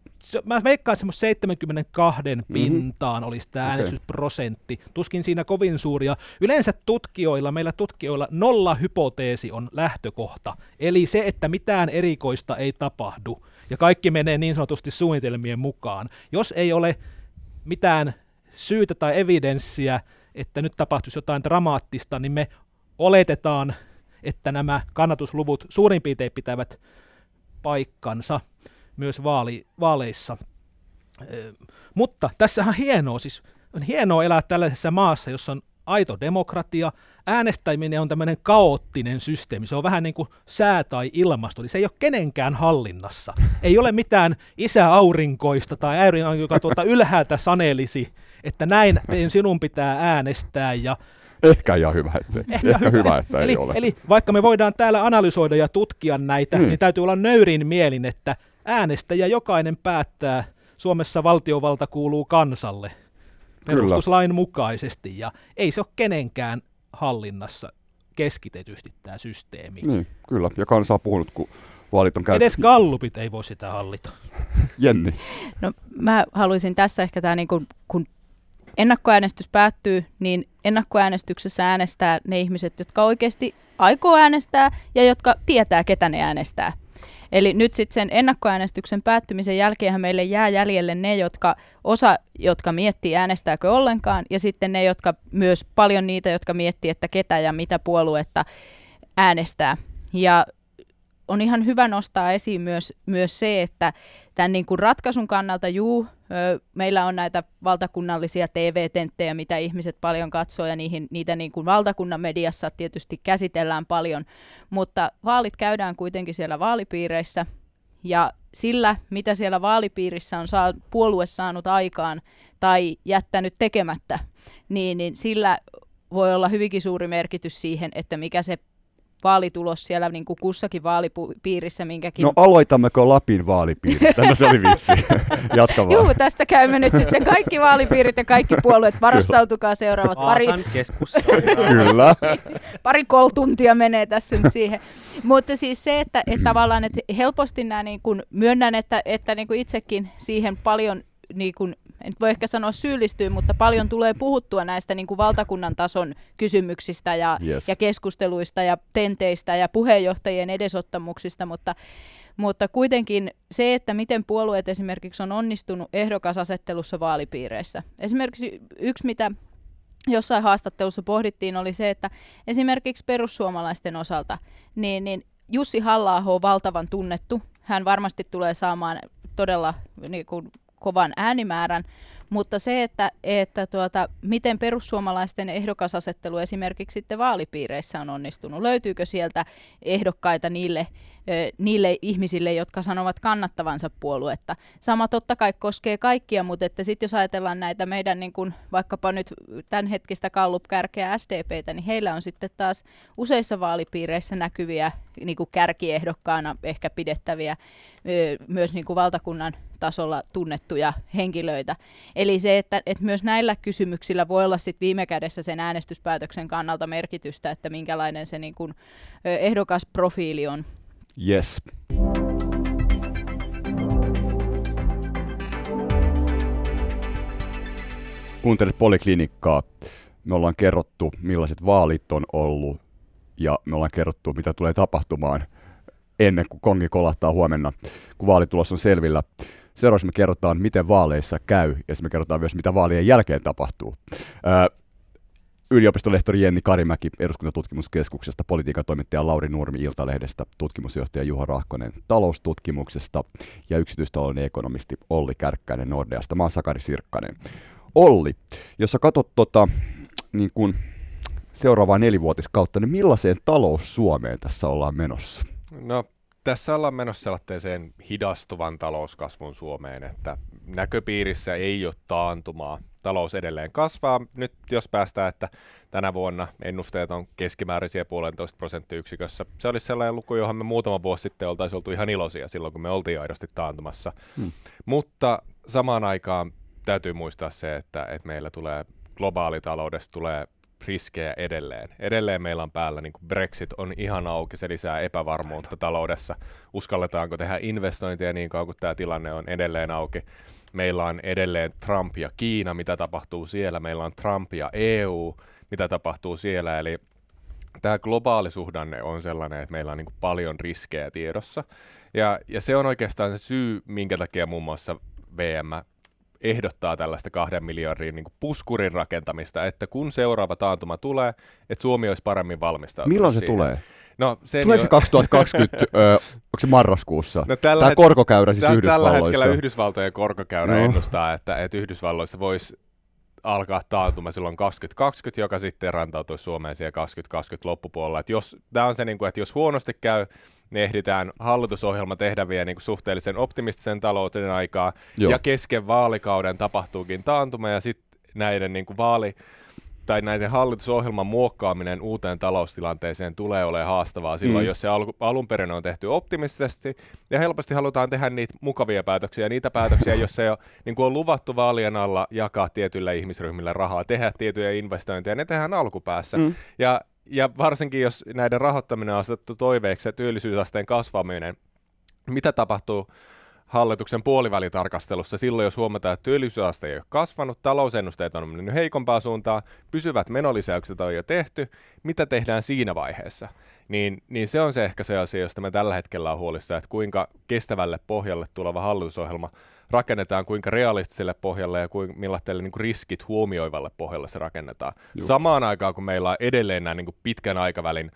Speaker 4: Mä veikkaan, että semmoista 72 mm-hmm. pintaan olisi tämä okay. äänestysprosentti. Tuskin siinä kovin suuria. Yleensä tutkijoilla, meillä tutkijoilla nolla hypoteesi on lähtökohta. Eli se, että mitään erikoista ei tapahdu. Ja kaikki menee niin sanotusti suunnitelmien mukaan. Jos ei ole mitään syytä tai evidenssiä, että nyt tapahtuisi jotain dramaattista, niin me oletetaan, että nämä kannatusluvut suurin piirtein pitävät paikkansa myös vaali, vaaleissa. Mutta tässä on hienoa, siis on hienoa elää tällaisessa maassa, jossa on aito demokratia. Äänestäminen on tämmöinen kaoottinen systeemi. Se on vähän niin kuin sää tai ilmasto, eli se ei ole kenenkään hallinnassa. Ei ole mitään isäaurinkoista tai äyrin, joka tuota ylhäältä sanelisi, että näin sinun pitää äänestää ja
Speaker 1: Ehkä ihan hyvä, että, ehkä, ehkä hyvä. hyvä, että
Speaker 4: eli,
Speaker 1: ei ole.
Speaker 4: Eli vaikka me voidaan täällä analysoida ja tutkia näitä, hmm. niin täytyy olla nöyrin mielin, että äänestäjä jokainen päättää, Suomessa valtiovalta kuuluu kansalle perustuslain kyllä. mukaisesti, ja ei se ole kenenkään hallinnassa keskitetysti tämä systeemi.
Speaker 1: Niin, kyllä, ja kansa on puhunut, kun vaalit on käyty.
Speaker 4: Edes gallupit ei voi sitä hallita.
Speaker 1: Jenni.
Speaker 3: No mä haluaisin tässä ehkä tämä, niin kun, kun ennakkoäänestys päättyy, niin ennakkoäänestyksessä äänestää ne ihmiset, jotka oikeasti aikoo äänestää ja jotka tietää, ketä ne äänestää. Eli nyt sitten sen ennakkoäänestyksen päättymisen jälkeen meille jää jäljelle ne, jotka osa, jotka miettii äänestääkö ollenkaan, ja sitten ne, jotka myös paljon niitä, jotka miettii, että ketä ja mitä puoluetta äänestää. Ja on ihan hyvä nostaa esiin myös, myös se, että tämän niin kuin ratkaisun kannalta, juu, meillä on näitä valtakunnallisia TV-tenttejä, mitä ihmiset paljon katsoo, ja niihin, niitä niin kuin valtakunnan mediassa tietysti käsitellään paljon, mutta vaalit käydään kuitenkin siellä vaalipiireissä, ja sillä, mitä siellä vaalipiirissä on saa, puolue saanut aikaan tai jättänyt tekemättä, niin, niin sillä voi olla hyvinkin suuri merkitys siihen, että mikä se vaalitulos siellä niin kuin kussakin vaalipiirissä, minkäkin...
Speaker 1: No aloitammeko Lapin vaalipiiristä? No se oli vitsi. Jatka vaan.
Speaker 3: Juu, tästä käymme nyt sitten kaikki vaalipiirit ja kaikki puolueet. Varustautukaa seuraavat pari,
Speaker 2: keskus.
Speaker 1: Kyllä.
Speaker 3: pari kol tuntia menee tässä nyt siihen. Mutta siis se, että, että tavallaan että helposti nämä niin kuin, myönnän, että, että niin kuin itsekin siihen paljon niin kuin, en voi ehkä sanoa syyllistyä, mutta paljon tulee puhuttua näistä niin kuin valtakunnan tason kysymyksistä ja,
Speaker 1: Yes.
Speaker 3: ja keskusteluista ja tenteistä ja puheenjohtajien edesottamuksista, mutta, mutta kuitenkin se, että miten puolueet esimerkiksi on onnistunut ehdokasasettelussa vaalipiireissä. Esimerkiksi yksi, mitä jossain haastattelussa pohdittiin, oli se, että esimerkiksi perussuomalaisten osalta, niin, niin Jussi halla on valtavan tunnettu. Hän varmasti tulee saamaan todella niin kuin, kovan äänimäärän, mutta se, että, että tuota, miten perussuomalaisten ehdokasasettelu esimerkiksi sitten vaalipiireissä on onnistunut, löytyykö sieltä ehdokkaita niille, niille ihmisille, jotka sanovat kannattavansa puoluetta. Sama totta kai koskee kaikkia, mutta että sitten jos ajatellaan näitä meidän niin kun, vaikkapa nyt tämänhetkistä Gallup-kärkeä SDPtä, niin heillä on sitten taas useissa vaalipiireissä näkyviä niin kuin kärkiehdokkaana ehkä pidettäviä myös niin kuin valtakunnan tasolla tunnettuja henkilöitä. Eli se, että, että myös näillä kysymyksillä voi olla sit viime kädessä sen äänestyspäätöksen kannalta merkitystä, että minkälainen se niin kuin, ö, ehdokasprofiili on.
Speaker 1: Yes. Kuuntelet Poliklinikkaa. Me ollaan kerrottu, millaiset vaalit on ollut ja me ollaan kerrottu, mitä tulee tapahtumaan ennen kuin kongi kolahtaa huomenna, kun vaalitulos on selvillä. Seuraavaksi me kerrotaan, miten vaaleissa käy ja sitten me kerrotaan myös, mitä vaalien jälkeen tapahtuu. Ää, Yliopistolehtori Jenni Karimäki eduskuntatutkimuskeskuksesta, politiikan toimittaja Lauri Nurmi Iltalehdestä, tutkimusjohtaja Juha Rahkonen taloustutkimuksesta ja yksityistalouden ekonomisti Olli Kärkkäinen Nordeasta. Mä oon Sakari Sirkkanen. Olli, jos sä katsot tota, niin kun seuraavaa nelivuotiskautta, niin millaiseen talous Suomeen tässä ollaan menossa?
Speaker 5: No tässä ollaan menossa sellaiseen hidastuvan talouskasvun Suomeen, että näköpiirissä ei ole taantumaa. Talous edelleen kasvaa. Nyt jos päästään, että tänä vuonna ennusteet on keskimääräisiä puolentoista prosenttiyksikössä. Se olisi sellainen luku, johon me muutama vuosi sitten oltaisiin oltu ihan iloisia silloin, kun me oltiin aidosti taantumassa. Hmm. Mutta samaan aikaan täytyy muistaa se, että, että meillä tulee globaalitaloudesta tulee riskejä edelleen. Edelleen meillä on päällä niin kuin Brexit on ihan auki, se lisää epävarmuutta taloudessa. Uskalletaanko tehdä investointeja niin kauan kuin tämä tilanne on edelleen auki. Meillä on edelleen Trump ja Kiina, mitä tapahtuu siellä. Meillä on Trump ja EU, mitä tapahtuu siellä. Eli tämä globaali suhdanne on sellainen, että meillä on niin paljon riskejä tiedossa. Ja, ja se on oikeastaan se syy, minkä takia muun muassa VM ehdottaa tällaista kahden miljardin niin puskurin rakentamista, että kun seuraava taantuma tulee, että Suomi olisi paremmin valmistautunut
Speaker 1: Milloin se
Speaker 5: siihen.
Speaker 1: tulee?
Speaker 5: No, sen
Speaker 1: Tuleeko se 2020, ö, onko se marraskuussa?
Speaker 5: No tällä
Speaker 1: Tämä
Speaker 5: het-
Speaker 1: korkokäyrä siis
Speaker 5: Tä- Tällä
Speaker 1: Yhdysvalloissa.
Speaker 5: hetkellä Yhdysvaltojen korkokäyrä
Speaker 1: Joo.
Speaker 5: ennustaa, että, että Yhdysvalloissa voisi alkaa taantuma silloin 2020, joka sitten rantautuisi Suomeen siihen 2020 loppupuolella. Et jos, tämä on se, niin kuin, että jos huonosti käy, niin ehditään hallitusohjelma tehdä vielä niin kuin suhteellisen optimistisen talouden aikaa,
Speaker 1: Joo.
Speaker 5: ja kesken vaalikauden tapahtuukin taantuma, ja sitten näiden niin kuin vaali, tai näiden hallitusohjelman muokkaaminen uuteen taloustilanteeseen tulee olemaan haastavaa silloin, Mm. jos se al- alun perin on tehty optimistisesti, ja helposti halutaan tehdä niitä mukavia päätöksiä, niitä päätöksiä, jos se on, niin kuin on luvattu vaalien alla jakaa tietyille ihmisryhmille rahaa, tehdä tiettyjä investointeja, ne tehdään alkupäässä.
Speaker 1: Mm.
Speaker 5: Ja, ja varsinkin, jos näiden rahoittaminen on asetettu toiveeksi ja työllisyysasteen kasvaminen, mitä tapahtuu hallituksen puolivälitarkastelussa silloin, jos huomataan, että työllisyysaste ei ole kasvanut, talousennusteet on mennyt heikompaa suuntaan, pysyvät menolisäykset on jo tehty, mitä tehdään siinä vaiheessa? Niin, niin se on se ehkä se asia, josta me tällä hetkellä on huolissa, että kuinka kestävälle pohjalle tuleva hallitusohjelma rakennetaan, kuinka realistiselle pohjalle ja kuinka, millaiselle niin riskit huomioivalle pohjalle se rakennetaan.
Speaker 1: Juu.
Speaker 5: Samaan aikaan, kun meillä on edelleen nämä niin kuin pitkän aikavälin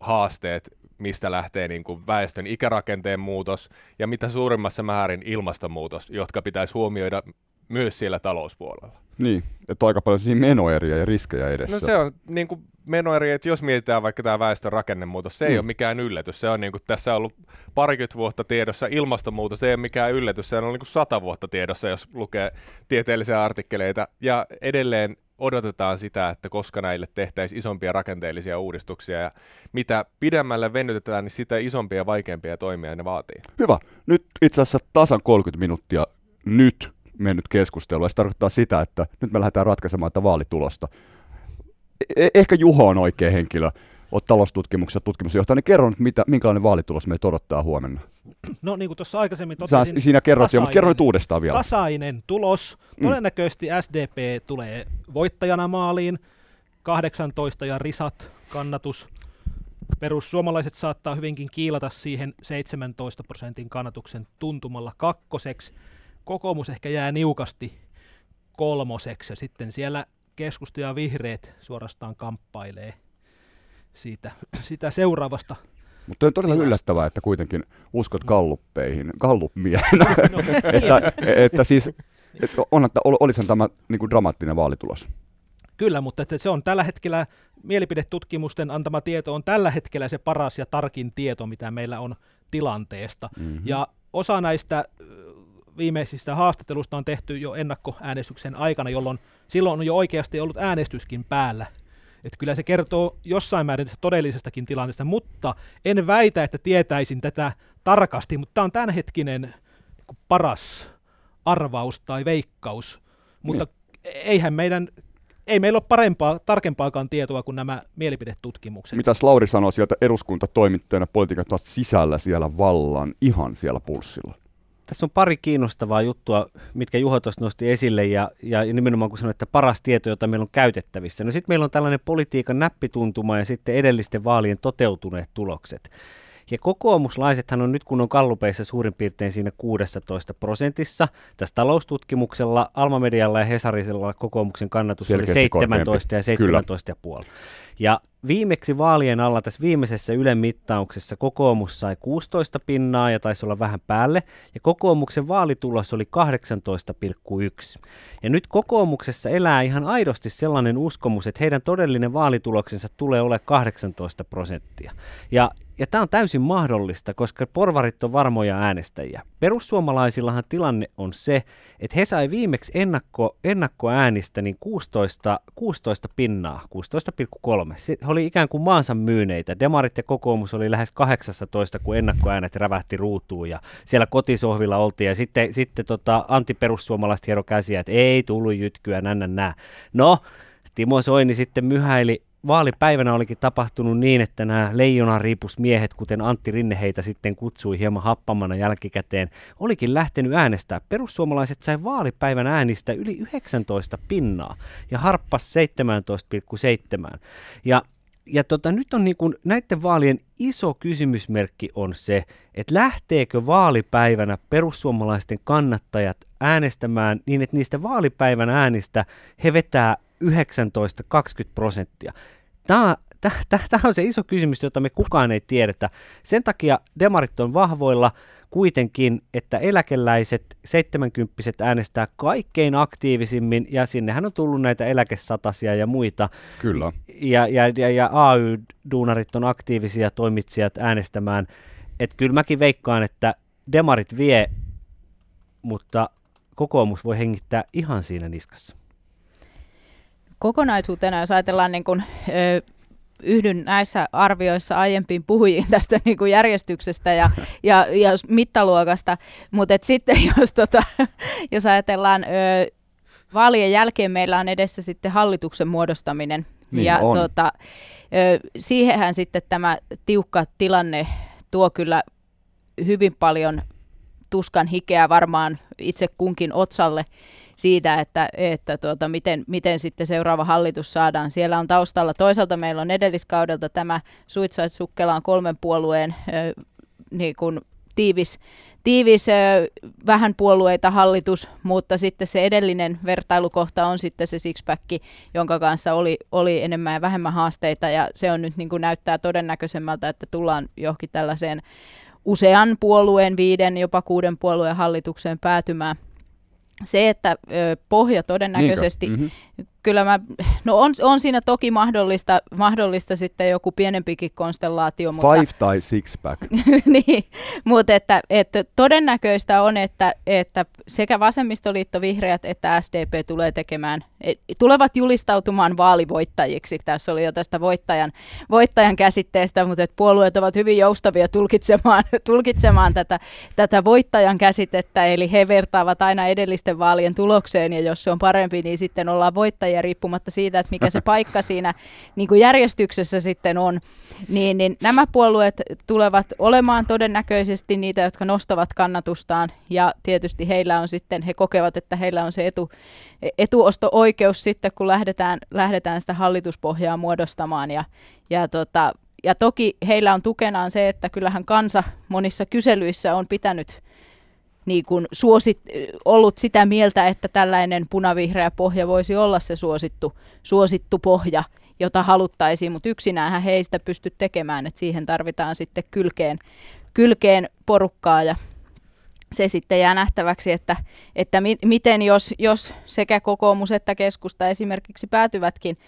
Speaker 5: haasteet, mistä lähtee niin kuin väestön ikärakenteen muutos ja mitä suurimmassa määrin ilmastonmuutos, jotka pitäisi huomioida myös siellä talouspuolella.
Speaker 1: Niin, että aika paljon siinä menoeriä ja riskejä edessä.
Speaker 5: No se on niin kuin menoeri, että jos mietitään vaikka tämä väestön rakennemuutos, se ei mm. ole mikään yllätys. Se on niin kuin tässä on ollut parikymmentä vuotta tiedossa. Ilmastonmuutos se ei ole mikään yllätys. Se on ollut niin kuin sata vuotta tiedossa, jos lukee tieteellisiä artikkeleita. Ja edelleen odotetaan sitä, että koska näille tehtäisiin isompia rakenteellisia uudistuksia ja mitä pidemmälle venytetään, niin sitä isompia ja vaikeampia toimia ne vaatii.
Speaker 1: Hyvä. Nyt itse asiassa tasan 30 minuuttia nyt mennyt keskustelua. Se tarkoittaa sitä, että nyt me lähdetään ratkaisemaan tätä vaalitulosta. E- ehkä Juho on oikea henkilö. Olet taloustutkimuksessa tutkimusjohtaja, niin kerro nyt, mitä, minkälainen vaalitulos meitä odottaa huomenna.
Speaker 4: No niin kuin tuossa aikaisemmin totesin,
Speaker 1: Sä siinä kerrot jo, mutta kerro nyt uudestaan vielä.
Speaker 4: Tasainen tulos. Mm. Todennäköisesti SDP tulee voittajana maaliin. 18 ja risat kannatus. Perussuomalaiset saattaa hyvinkin kiilata siihen 17 prosentin kannatuksen tuntumalla kakkoseksi. Kokoomus ehkä jää niukasti kolmoseksi ja sitten siellä keskusta ja vihreät suorastaan kamppailee siitä, sitä seuraavasta
Speaker 1: mutta on todella yllättävää, että kuitenkin uskot galluppeihin, galluppmiehenä, no, että, että siis että on, että olisi tämä niin kuin dramaattinen vaalitulos.
Speaker 4: Kyllä, mutta että se on tällä hetkellä, mielipidetutkimusten antama tieto on tällä hetkellä se paras ja tarkin tieto, mitä meillä on tilanteesta. Mm-hmm. Ja osa näistä viimeisistä haastattelusta on tehty jo ennakkoäänestyksen aikana, jolloin silloin on jo oikeasti ollut äänestyskin päällä. Että kyllä se kertoo jossain määrin tästä todellisestakin tilanteesta, mutta en väitä, että tietäisin tätä tarkasti, mutta tämä on tämänhetkinen niin paras arvaus tai veikkaus. Mutta niin. eihän meidän ei meillä ole parempaa, tarkempaakaan tietoa kuin nämä mielipidetutkimukset.
Speaker 1: Mitäs Lauri sanoi sieltä eduskuntatoimittajana politiikan sisällä siellä vallan, ihan siellä pulssilla?
Speaker 2: Tässä on pari kiinnostavaa juttua, mitkä Juho tuossa nosti esille, ja, ja nimenomaan kun sanoit, että paras tieto, jota meillä on käytettävissä. No sitten meillä on tällainen politiikan näppituntuma ja sitten edellisten vaalien toteutuneet tulokset. Ja kokoomuslaisethan on nyt, kun on kallupeissa suurin piirtein siinä 16 prosentissa, tässä taloustutkimuksella, Alma-medialla ja Hesarisella kokoomuksen kannatus Selkeästi oli 17 korkeampi. ja 17,5. Ja viimeksi vaalien alla tässä viimeisessä Ylen mittauksessa kokoomus sai 16 pinnaa ja taisi olla vähän päälle, ja kokoomuksen vaalitulos oli 18,1. Ja nyt kokoomuksessa elää ihan aidosti sellainen uskomus, että heidän todellinen vaalituloksensa tulee ole 18 prosenttia. Ja ja tämä on täysin mahdollista, koska porvarit on varmoja äänestäjiä. Perussuomalaisillahan tilanne on se, että he sai viimeksi ennakko, ennakkoäänistä niin 16, 16 pinnaa, 16,3. Se oli ikään kuin maansa myyneitä. Demarit ja kokoomus oli lähes 18, kun ennakkoäänet rävähti ruutuun ja siellä kotisohvilla oltiin. Ja sitten, sitten tota, antiperussuomalaiset hiero käsiä, että ei tullut jytkyä, nännä nää. No, Timo Soini sitten myhäili vaalipäivänä olikin tapahtunut niin, että nämä leijonariipusmiehet, kuten Antti Rinne heitä sitten kutsui hieman happamana jälkikäteen, olikin lähtenyt äänestää. Perussuomalaiset sai vaalipäivän äänistä yli 19 pinnaa ja harppas 17,7. Ja ja tota, nyt on niin kuin, näiden vaalien iso kysymysmerkki on se, että lähteekö vaalipäivänä perussuomalaisten kannattajat äänestämään niin, että niistä vaalipäivän äänistä he vetää 19-20 prosenttia. Tämä, tämä on se iso kysymys, jota me kukaan ei tiedetä. Sen takia demarit on vahvoilla kuitenkin, että eläkeläiset 70 äänestää kaikkein aktiivisimmin, ja sinnehän on tullut näitä eläkesatasia ja muita.
Speaker 1: Kyllä.
Speaker 2: Ja, ja, ja, ja AY-duunarit on aktiivisia toimitsijat äänestämään. Että kyllä mäkin veikkaan, että demarit vie, mutta kokoomus voi hengittää ihan siinä niskassa
Speaker 3: kokonaisuutena, jos ajatellaan niin kuin, ö, yhdyn näissä arvioissa aiempiin puhujiin tästä niin kuin järjestyksestä ja, ja, ja mittaluokasta, mutta sitten jos, tota, jos ajatellaan ö, vaalien jälkeen meillä on edessä sitten hallituksen muodostaminen
Speaker 1: niin
Speaker 3: ja
Speaker 1: on.
Speaker 3: Tota, ö, siihenhän sitten tämä tiukka tilanne tuo kyllä hyvin paljon tuskan hikeä varmaan itse kunkin otsalle siitä, että, että tuota, miten, miten sitten seuraava hallitus saadaan. Siellä on taustalla, toisaalta meillä on edelliskaudelta tämä Suitsait Sukkelaan kolmen puolueen niin kuin tiivis, tiivis vähän puolueita hallitus, mutta sitten se edellinen vertailukohta on sitten se sixpack, jonka kanssa oli, oli enemmän ja vähemmän haasteita ja se on nyt niin kuin näyttää todennäköisemmältä, että tullaan johonkin tällaiseen usean puolueen, viiden, jopa kuuden puolueen hallitukseen päätymään. Se, että pohja todennäköisesti,
Speaker 1: Niinkö? Mhm.
Speaker 3: Kyllä mä, no on, on siinä toki mahdollista, mahdollista sitten joku pienempikin konstellaatio, mutta
Speaker 1: Five tai six pack.
Speaker 3: niin, mutta että, että todennäköistä on, että, että sekä vasemmistoliitto, vihreät että SDP tulee tekemään, e, tulevat julistautumaan vaalivoittajiksi. Tässä oli jo tästä voittajan, voittajan käsitteestä, mutta että puolueet ovat hyvin joustavia tulkitsemaan, tulkitsemaan tätä, tätä voittajan käsitettä, eli he vertaavat aina edellisten vaalien tulokseen, ja jos se on parempi, niin sitten ollaan voittajia riippumatta siitä, että mikä se paikka siinä niin kuin järjestyksessä sitten on. Niin, niin nämä puolueet tulevat olemaan todennäköisesti niitä, jotka nostavat kannatustaan ja tietysti heillä on sitten, he kokevat, että heillä on se etu, etuosto-oikeus sitten, kun lähdetään, lähdetään sitä hallituspohjaa muodostamaan ja, ja tota, ja toki heillä on tukenaan se, että kyllähän kansa monissa kyselyissä on pitänyt niin kuin suosit, ollut sitä mieltä, että tällainen punavihreä pohja voisi olla se suosittu, suosittu pohja, jota haluttaisiin, mutta yksinään he ei sitä pysty tekemään, että siihen tarvitaan sitten kylkeen, kylkeen porukkaa ja se sitten jää nähtäväksi, että, että mi, miten jos, jos sekä kokoomus että keskusta esimerkiksi päätyvätkin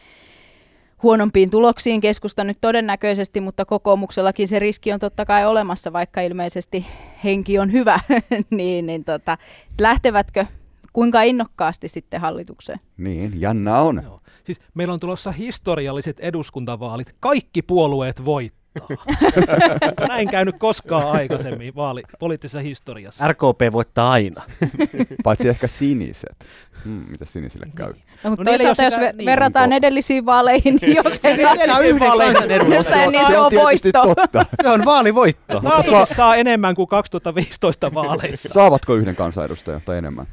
Speaker 3: huonompiin tuloksiin keskusta nyt todennäköisesti, mutta kokoomuksellakin se riski on totta kai olemassa, vaikka ilmeisesti henki on hyvä, niin, niin tota, lähtevätkö kuinka innokkaasti sitten hallitukseen?
Speaker 1: Niin, jännä on.
Speaker 4: Joo. Siis meillä on tulossa historialliset eduskuntavaalit. Kaikki puolueet voittaa. Onko näin käynyt koskaan aikaisemmin vaali, poliittisessa historiassa?
Speaker 2: RKP voittaa aina.
Speaker 1: Paitsi ehkä siniset. Hmm, mitä sinisille käy?
Speaker 3: No, mutta
Speaker 4: No
Speaker 3: toisaalta jos
Speaker 4: sitä- niin,
Speaker 3: verrataan
Speaker 1: onko-
Speaker 3: edellisiin vaaleihin, niin jos he saa
Speaker 4: Edellisiin vaaleihin
Speaker 3: kansanedustajan, niin se on voitto.
Speaker 1: totta.
Speaker 2: Se on vaalivoitto.
Speaker 4: Naapuri saa enemmän kuin 2015 vaaleissa.
Speaker 1: Saavatko yhden kansanedustajan tai enemmän?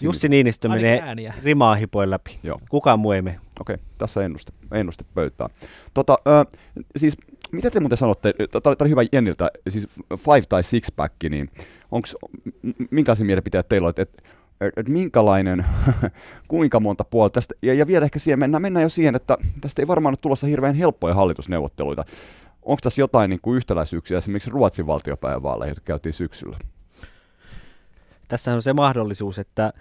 Speaker 2: Jussi Niinistö
Speaker 4: Ainakin
Speaker 2: menee
Speaker 4: ääniä.
Speaker 2: rimaa hipoin läpi.
Speaker 1: Joo.
Speaker 2: Kukaan muu ei mene.
Speaker 1: Okei, tässä ennuste, ennuste pöytään. Tota, ö, siis, mitä te muuten sanotte, tämä oli hyvä Jenniltä, siis five tai six pack, niin onks, m- minkälaisia mielipiteitä teillä on, että et, et minkälainen, kuinka monta puolta tästä, ja, ja vielä ehkä siihen mennään, mennään jo siihen, että tästä ei varmaan ole tulossa hirveän helppoja hallitusneuvotteluita. Onko tässä jotain niin kuin yhtäläisyyksiä esimerkiksi Ruotsin valtiopäivävaaleihin, jotka käytiin syksyllä?
Speaker 2: Tässä on se mahdollisuus, että,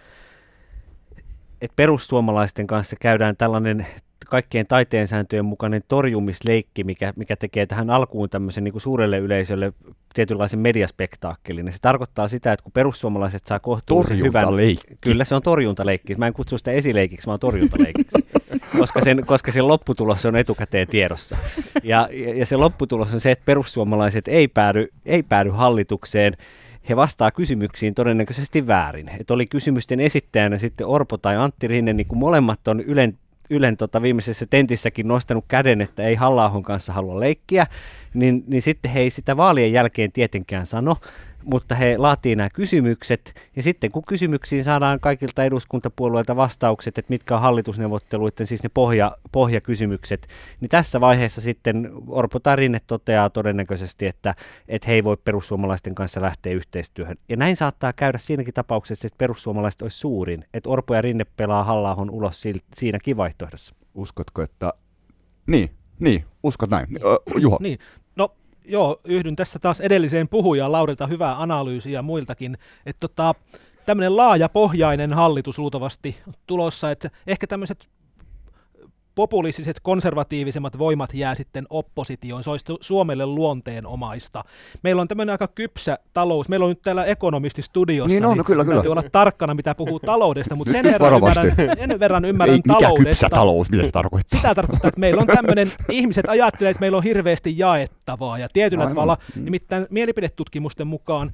Speaker 2: että perussuomalaisten kanssa käydään tällainen kaikkien taiteen sääntöjen mukainen torjumisleikki, mikä, mikä tekee tähän alkuun tämmöisen niin kuin suurelle yleisölle tietynlaisen mediaspektaakkelin. Ja se tarkoittaa sitä, että kun perussuomalaiset saa kohtuullisen hyvän... Kyllä se on torjuntaleikki. Mä en kutsu sitä esileikiksi, vaan torjuntaleikiksi, koska sen, koska sen lopputulos on etukäteen tiedossa. Ja, ja, ja se lopputulos on se, että perussuomalaiset ei päädy, ei päädy hallitukseen. He vastaa kysymyksiin todennäköisesti väärin. Et oli kysymysten esittäjänä sitten Orpo tai Antti Rinne, niin kuin molemmat on Ylen Ylen tota, viimeisessä tentissäkin nostanut käden, että ei halla kanssa halua leikkiä, niin, niin sitten he ei sitä vaalien jälkeen tietenkään sano, mutta he laatii nämä kysymykset, ja sitten kun kysymyksiin saadaan kaikilta eduskuntapuolueilta vastaukset, että mitkä on hallitusneuvotteluiden, siis ne pohja, pohjakysymykset, niin tässä vaiheessa sitten Orpo tai Rinne toteaa todennäköisesti, että, että he ei voi perussuomalaisten kanssa lähteä yhteistyöhön. Ja näin saattaa käydä siinäkin tapauksessa, että perussuomalaiset olisi suurin, että Orpo ja Rinne pelaa halla ulos siinäkin vaihtoehdossa.
Speaker 1: Uskotko, että... Niin, niin, uskot näin. Ö, Juho,
Speaker 4: Niin, joo, yhdyn tässä taas edelliseen puhujaan Laurilta hyvää analyysiä muiltakin, että tota, tämmöinen laajapohjainen hallitus luultavasti tulossa, että ehkä tämmöiset populistiset, konservatiivisemmat voimat jää sitten oppositioon. Se olisi Suomelle luonteenomaista. Meillä on tämmöinen aika kypsä talous. Meillä on nyt täällä ekonomisti studiossa.
Speaker 1: Niin on, no kyllä, kyllä.
Speaker 4: Täytyy olla tarkkana, mitä puhuu taloudesta, mutta sen verran ymmärrän, sen verran ymmärrän
Speaker 1: ei, mikä
Speaker 4: taloudesta.
Speaker 1: kypsä talous, mitä se tarkoittaa?
Speaker 4: Sitä tarkoittaa, että meillä on tämmöinen, ihmiset ajattelee, että meillä on hirveästi jaettavaa ja tietyllä
Speaker 1: Aivan.
Speaker 4: tavalla,
Speaker 1: Mm.
Speaker 4: nimittäin mielipidetutkimusten mukaan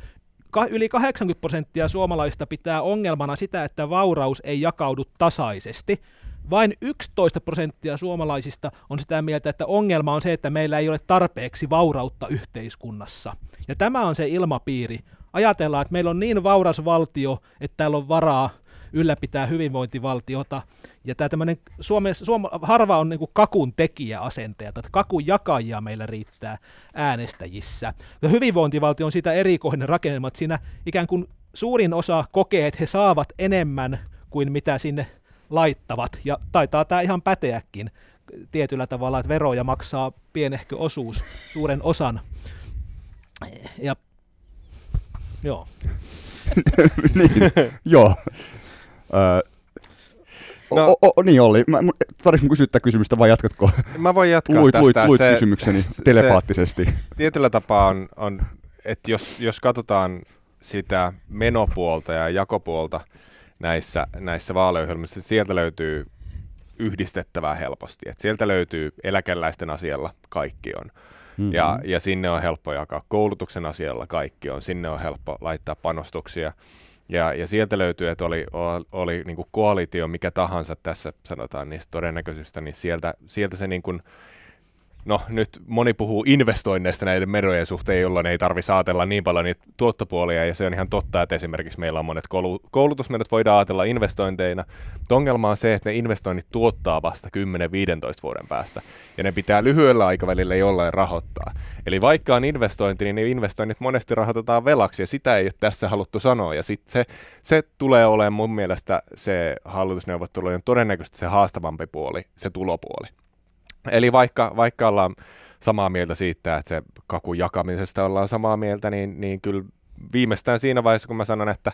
Speaker 4: ka- yli 80 prosenttia suomalaista pitää ongelmana sitä, että vauraus ei jakaudu tasaisesti. Vain 11 prosenttia suomalaisista on sitä mieltä, että ongelma on se, että meillä ei ole tarpeeksi vaurautta yhteiskunnassa. Ja tämä on se ilmapiiri. Ajatellaan, että meillä on niin vauras valtio, että täällä on varaa ylläpitää hyvinvointivaltiota. Ja tämä tämmöinen Suome, Suome, harva on niin kakun tekijäasenteelta, että kakun jakajia meillä riittää äänestäjissä. Ja hyvinvointivaltio on sitä erikoinen rakennelma, että siinä ikään kuin suurin osa kokee, että he saavat enemmän kuin mitä sinne laittavat, ja taitaa tämä ihan päteäkin tietyllä tavalla, että veroja maksaa pienehkö osuus suuren osan. Ja joo.
Speaker 1: niin, joo. Öö, No, o, o, niin oli. Mä, tarvitsin kysyä tätä kysymystä vai jatkatko?
Speaker 5: Mä voin jatkaa
Speaker 1: luit,
Speaker 5: tästä.
Speaker 1: Luit, luit se, kysymykseni se, telepaattisesti. Se,
Speaker 5: tietyllä tapaa on, on että jos, jos katsotaan sitä menopuolta ja jakopuolta näissä, näissä vaaliohjelmissa, sieltä löytyy yhdistettävää helposti. Et sieltä löytyy eläkeläisten asialla kaikki on. Mm-hmm. Ja, ja sinne on helppo jakaa koulutuksen asialla kaikki on. Sinne on helppo laittaa panostuksia. Ja, ja sieltä löytyy, että oli, oli, oli niin kuin koalitio mikä tahansa tässä, sanotaan niistä todennäköisistä, niin sieltä, sieltä se niin kuin no nyt moni puhuu investoinneista näiden merojen suhteen, jolloin ei tarvitse ajatella niin paljon niitä tuottopuolia, ja se on ihan totta, että esimerkiksi meillä on monet koulutusmenot voidaan ajatella investointeina, mutta ongelma on se, että ne investoinnit tuottaa vasta 10-15 vuoden päästä, ja ne pitää lyhyellä aikavälillä jollain rahoittaa. Eli vaikka on investointi, niin ne investoinnit monesti rahoitetaan velaksi, ja sitä ei ole tässä haluttu sanoa, ja sitten se, se tulee olemaan mun mielestä se hallitusneuvottelujen todennäköisesti se haastavampi puoli, se tulopuoli. Eli vaikka, vaikka ollaan samaa mieltä siitä, että se kakun jakamisesta ollaan samaa mieltä, niin, niin kyllä viimeistään siinä vaiheessa, kun mä sanon, että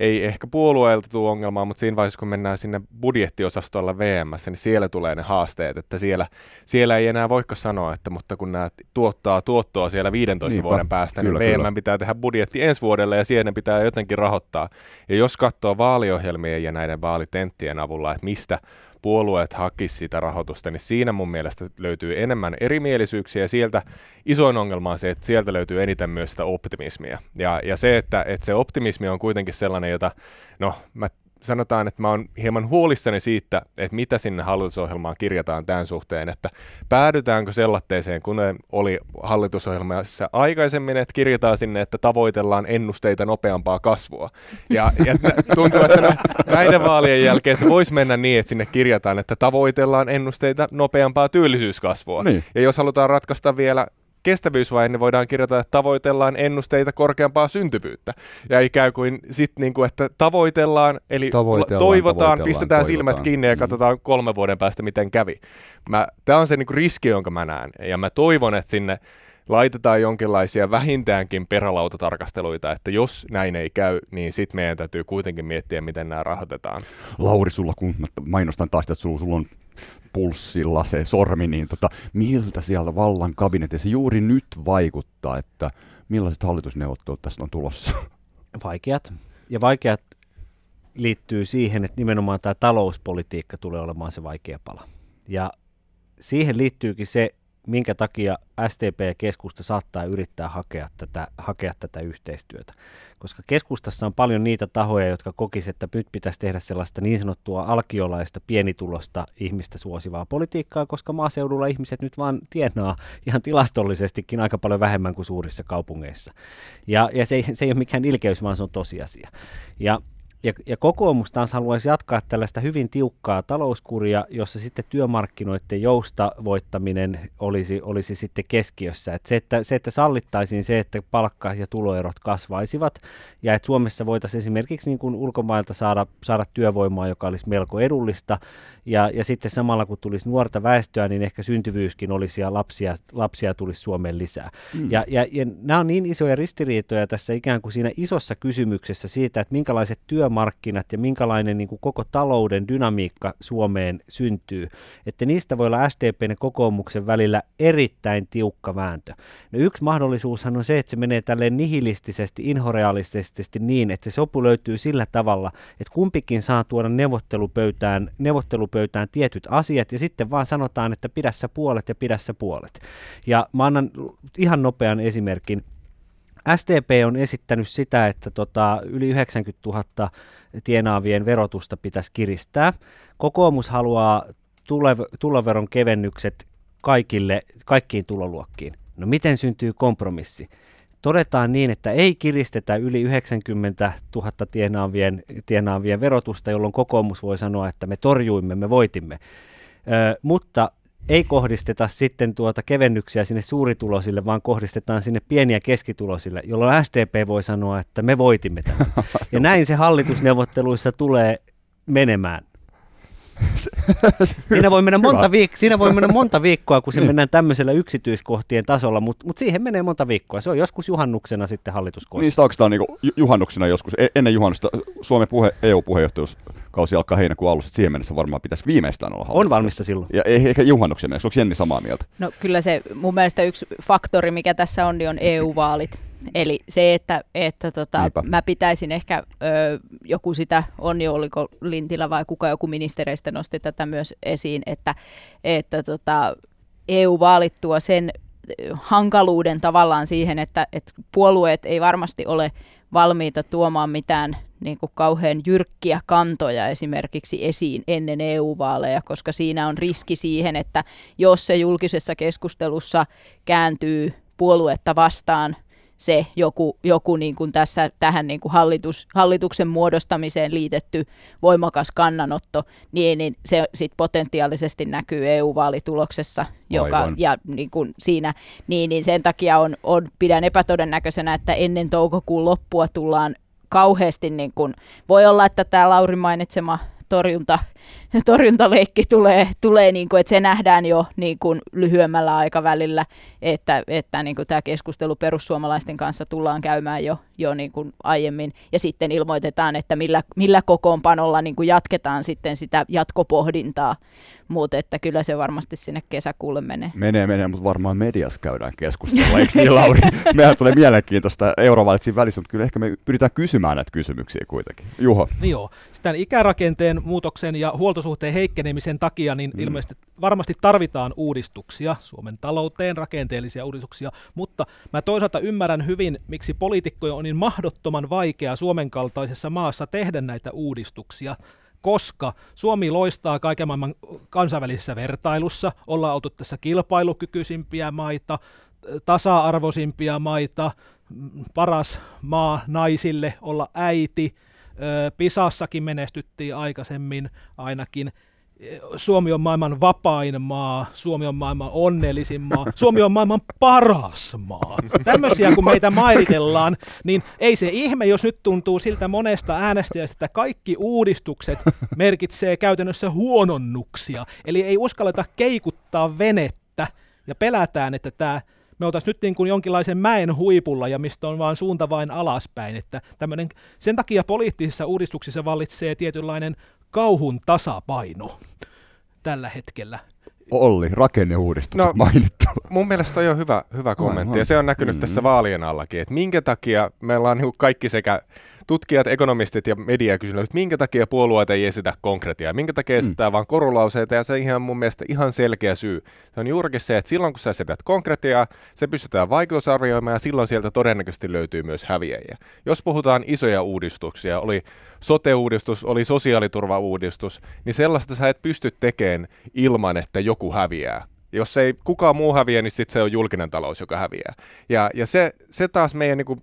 Speaker 5: ei ehkä puolueelta tule ongelmaa, mutta siinä vaiheessa, kun mennään sinne budjettiosastolla VMS, niin siellä tulee ne haasteet, että siellä, siellä ei enää voiko sanoa, että mutta kun nämä tuottaa tuottoa siellä 15 Niinpä, vuoden päästä, niin kyllä, niin VM kyllä. pitää tehdä budjetti ensi vuodelle ja siihen pitää jotenkin rahoittaa. Ja jos katsoo vaaliohjelmien ja näiden vaalitenttien avulla, että mistä puolueet hakisivat sitä rahoitusta, niin siinä mun mielestä löytyy enemmän erimielisyyksiä ja sieltä isoin ongelma on se, että sieltä löytyy eniten myös sitä optimismia. Ja, ja se, että, että se optimismi on kuitenkin sellainen, jota, no mä sanotaan, että mä oon hieman huolissani siitä, että mitä sinne hallitusohjelmaan kirjataan tämän suhteen, että päädytäänkö sellatteeseen, kun oli hallitusohjelmassa aikaisemmin, että kirjataan sinne, että tavoitellaan ennusteita nopeampaa kasvua. Ja, ja tuntuu, että näiden vaalien jälkeen se voisi mennä niin, että sinne kirjataan, että tavoitellaan ennusteita nopeampaa työllisyyskasvua. Niin. Ja jos halutaan ratkaista vielä kestävyysvaihe, niin voidaan kirjata, että tavoitellaan ennusteita korkeampaa syntyvyyttä. Ja ikään kuin sitten, niin kuin, että tavoitellaan, eli tavoitellaan, toivotaan, tavoitellaan, pistetään toivotaan. silmät kiinni ja mm. katsotaan kolme vuoden päästä, miten kävi. Tämä on se niin kuin riski, jonka mä näen. Ja mä toivon, että sinne laitetaan jonkinlaisia vähintäänkin perälautatarkasteluita, että jos näin ei käy, niin sitten meidän täytyy kuitenkin miettiä, miten nämä rahoitetaan.
Speaker 1: Lauri, sulla kun mainostan taas, että sulla, sulla on pulssilla se sormi, niin tota, miltä siellä vallan kabinetissa juuri nyt vaikuttaa, että millaiset hallitusneuvottelut tästä on tulossa?
Speaker 2: Vaikeat. Ja vaikeat liittyy siihen, että nimenomaan tämä talouspolitiikka tulee olemaan se vaikea pala. Ja siihen liittyykin se, minkä takia STP ja keskusta saattaa yrittää hakea tätä, hakea tätä yhteistyötä. Koska keskustassa on paljon niitä tahoja, jotka kokisivat, että nyt pitäisi tehdä sellaista niin sanottua alkiolaista pienitulosta ihmistä suosivaa politiikkaa, koska maaseudulla ihmiset nyt vaan tienaa ihan tilastollisestikin aika paljon vähemmän kuin suurissa kaupungeissa. Ja, ja se, ei, se ei ole mikään ilkeys, vaan se on tosiasia. Ja ja, ja kokoomus taas haluaisi jatkaa tällaista hyvin tiukkaa talouskuria, jossa sitten työmarkkinoiden joustavoittaminen olisi, olisi sitten keskiössä. Et se, että, se, että sallittaisiin se, että palkka- ja tuloerot kasvaisivat, ja että Suomessa voitaisiin esimerkiksi niin kuin ulkomailta saada, saada työvoimaa, joka olisi melko edullista, ja, ja sitten samalla kun tulisi nuorta väestöä, niin ehkä syntyvyyskin olisi ja lapsia, lapsia tulisi Suomeen lisää. Mm. Ja, ja, ja nämä on niin isoja ristiriitoja tässä ikään kuin siinä isossa kysymyksessä siitä, että minkälaiset työmarkkinat ja minkälainen niin kuin koko talouden dynamiikka Suomeen syntyy, että niistä voi olla SDPn ja kokoomuksen välillä erittäin tiukka vääntö. No yksi mahdollisuushan on se, että se menee tälleen nihilistisesti, inhorealistisesti niin, että se sopu löytyy sillä tavalla, että kumpikin saa tuoda neuvottelupöytään neuvottelupöytään tietyt asiat ja sitten vaan sanotaan, että pidässä puolet ja pidässä puolet. Ja mä annan ihan nopean esimerkin. SDP on esittänyt sitä, että tota, yli 90 000 tienaavien verotusta pitäisi kiristää. Kokoomus haluaa tulev- tuloveron kevennykset kaikille, kaikkiin tuloluokkiin. No miten syntyy kompromissi? todetaan niin, että ei kiristetä yli 90 000 tienaavien, tienaavien verotusta, jolloin kokoomus voi sanoa, että me torjuimme, me voitimme. Ö, mutta ei kohdisteta sitten tuota kevennyksiä sinne suuritulosille, vaan kohdistetaan sinne pieniä keskitulosille, jolloin SDP voi sanoa, että me voitimme tämän. Ja näin se hallitusneuvotteluissa tulee menemään. Siinä voi, mennä monta viik- siinä voi mennä monta viikkoa, kun se niin. mennään tämmöisellä yksityiskohtien tasolla, mutta mut siihen menee monta viikkoa. Se on joskus juhannuksena sitten hallituskohdassa.
Speaker 1: Niin, sitä niinku juhannuksena joskus, e- ennen juhannusta Suomen puhe, EU-puheenjohtajuuskausi alkaa heinäkuun alussa, että siihen mennessä varmaan pitäisi viimeistään olla
Speaker 2: On valmista silloin.
Speaker 1: Ja ehkä juhannuksen mennessä, onko Jenni samaa mieltä?
Speaker 3: No kyllä se mun mielestä yksi faktori, mikä tässä on, niin on EU-vaalit Eli se, että, että tota, mä pitäisin ehkä, ö, joku sitä, on jo oliko Lintilä vai kuka joku ministereistä nosti tätä myös esiin, että, että tota, EU-vaalit tuo sen hankaluuden tavallaan siihen, että, että puolueet ei varmasti ole valmiita tuomaan mitään niin kuin kauhean jyrkkiä kantoja esimerkiksi esiin ennen EU-vaaleja, koska siinä on riski siihen, että jos se julkisessa keskustelussa kääntyy puoluetta vastaan – se joku, joku niin kuin tässä, tähän niin kuin hallitus, hallituksen muodostamiseen liitetty voimakas kannanotto, niin, niin se sit potentiaalisesti näkyy EU-vaalituloksessa, joka, ja niin kuin siinä, niin, niin sen takia on, on, pidän epätodennäköisenä, että ennen toukokuun loppua tullaan kauheasti, niin kuin, voi olla, että tämä Lauri mainitsema torjunta, torjuntaleikki tulee, tulee niin kuin, että se nähdään jo niin kuin lyhyemmällä aikavälillä, että, että niin kuin tämä keskustelu perussuomalaisten kanssa tullaan käymään jo, jo niin kuin aiemmin, ja sitten ilmoitetaan, että millä, millä kokoonpanolla niin kuin jatketaan sitten sitä jatkopohdintaa, mutta että kyllä se varmasti sinne kesäkuulle menee.
Speaker 1: Menee, menee, mutta varmaan mediassa käydään keskustelua, eikö niin Lauri? Mehän tulee mielenkiintoista eurovalitsin välissä, mutta kyllä ehkä me pyritään kysymään näitä kysymyksiä kuitenkin. Juho.
Speaker 4: Niin joo. Sitten ikärakenteen muutoksen ja huoltosuhteen heikkenemisen takia niin mm. ilmeisesti varmasti tarvitaan uudistuksia Suomen talouteen, rakenteellisia uudistuksia, mutta mä toisaalta ymmärrän hyvin, miksi poliitikkojen on niin mahdottoman vaikea Suomen kaltaisessa maassa tehdä näitä uudistuksia koska Suomi loistaa kaiken maailman kansainvälisessä vertailussa, ollaan oltu tässä kilpailukykyisimpiä maita, tasa-arvoisimpia maita, paras maa naisille olla äiti, Pisassakin menestyttiin aikaisemmin ainakin, Suomi on maailman vapain maa, Suomi on maailman onnellisin maa, Suomi on maailman paras maa. Tämmöisiä kun meitä mairitellaan, niin ei se ihme, jos nyt tuntuu siltä monesta äänestäjästä, että kaikki uudistukset merkitsee käytännössä huononnuksia. Eli ei uskalleta keikuttaa venettä ja pelätään, että tämä me oltaisiin nyt niin kuin jonkinlaisen mäen huipulla ja mistä on vaan suunta vain alaspäin. Että sen takia poliittisissa uudistuksissa vallitsee tietynlainen kauhun tasapaino tällä hetkellä.
Speaker 1: Olli, rakenneuudistukset no, mainittu.
Speaker 5: Mun mielestä on jo hyvä, hyvä kommentti, ja se on näkynyt mm-hmm. tässä vaalien allakin, että minkä takia meillä on niin kaikki sekä tutkijat, ekonomistit ja media kysyneet, että minkä takia puolueet ei esitä konkretiaa, minkä takia mm. esittää mm. vain korulauseita, ja se on ihan mun mielestä ihan selkeä syy. Se on juurikin se, että silloin kun sä esität konkretiaa, se pystytään vaikutusarvioimaan, ja silloin sieltä todennäköisesti löytyy myös häviäjiä. Jos puhutaan isoja uudistuksia, oli sote-uudistus, oli sosiaaliturvauudistus, niin sellaista sä et pysty tekemään ilman, että joku häviää. Jos ei kukaan muu häviä, niin sitten se on julkinen talous, joka häviää. Ja, ja se, se taas meidän, niin kuin,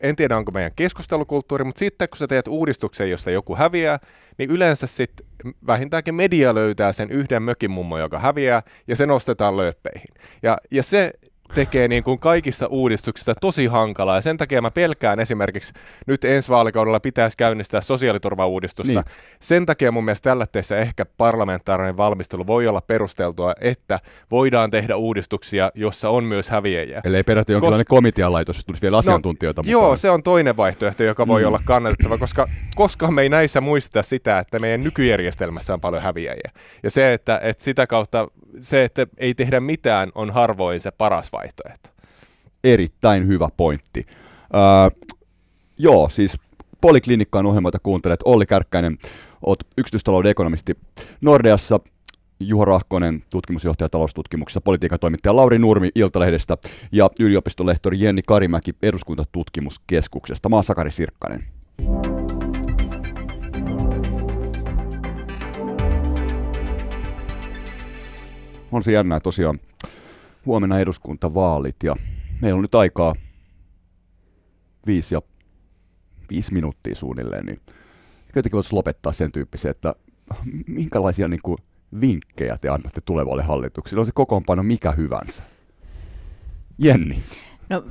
Speaker 5: en tiedä onko meidän keskustelukulttuuri, mutta sitten kun sä teet uudistuksen, josta joku häviää, niin yleensä sitten vähintäänkin media löytää sen yhden mökin mummo, joka häviää, ja se nostetaan lööppeihin. Ja, ja se, tekee niin kuin kaikista uudistuksista tosi hankalaa. Ja sen takia mä pelkään esimerkiksi nyt ensi vaalikaudella pitäisi käynnistää sosiaaliturvauudistusta. Niin. Sen takia mun mielestä tällä teessä ehkä parlamentaarinen valmistelu voi olla perusteltua, että voidaan tehdä uudistuksia, jossa on myös häviäjiä.
Speaker 1: Eli ei peräti jonkinlainen Kos... komitealaitos, jos tulisi vielä no, asiantuntijoita no,
Speaker 5: mukaan. Joo, se on toinen vaihtoehto, joka voi mm. olla kannatettava, koska koskaan me ei näissä muisteta sitä, että meidän nykyjärjestelmässä on paljon häviäjiä. Ja se, että, että sitä kautta se, että ei tehdä mitään, on harvoin se paras vaihtoehto.
Speaker 1: Erittäin hyvä pointti. Öö, joo, siis Poliklinikkaan ohjelmoita kuuntelet. Olli Kärkkäinen, olet yksityistalouden ekonomisti Nordeassa, Juho Rahkonen, tutkimusjohtaja taloustutkimuksessa, politiikan toimittaja Lauri Nurmi Iltalehdestä ja yliopistolehtori Jenni Karimäki eduskuntatutkimuskeskuksesta. Mä oon Sakari Sirkkanen. on se jännää tosiaan huomenna eduskuntavaalit ja meillä on nyt aikaa viisi ja viisi minuuttia suunnilleen, niin jotenkin voisi lopettaa sen tyyppisen, että minkälaisia niin kuin, vinkkejä te annatte tulevalle hallitukselle? On se kokoonpano mikä hyvänsä? Jenni.
Speaker 3: No,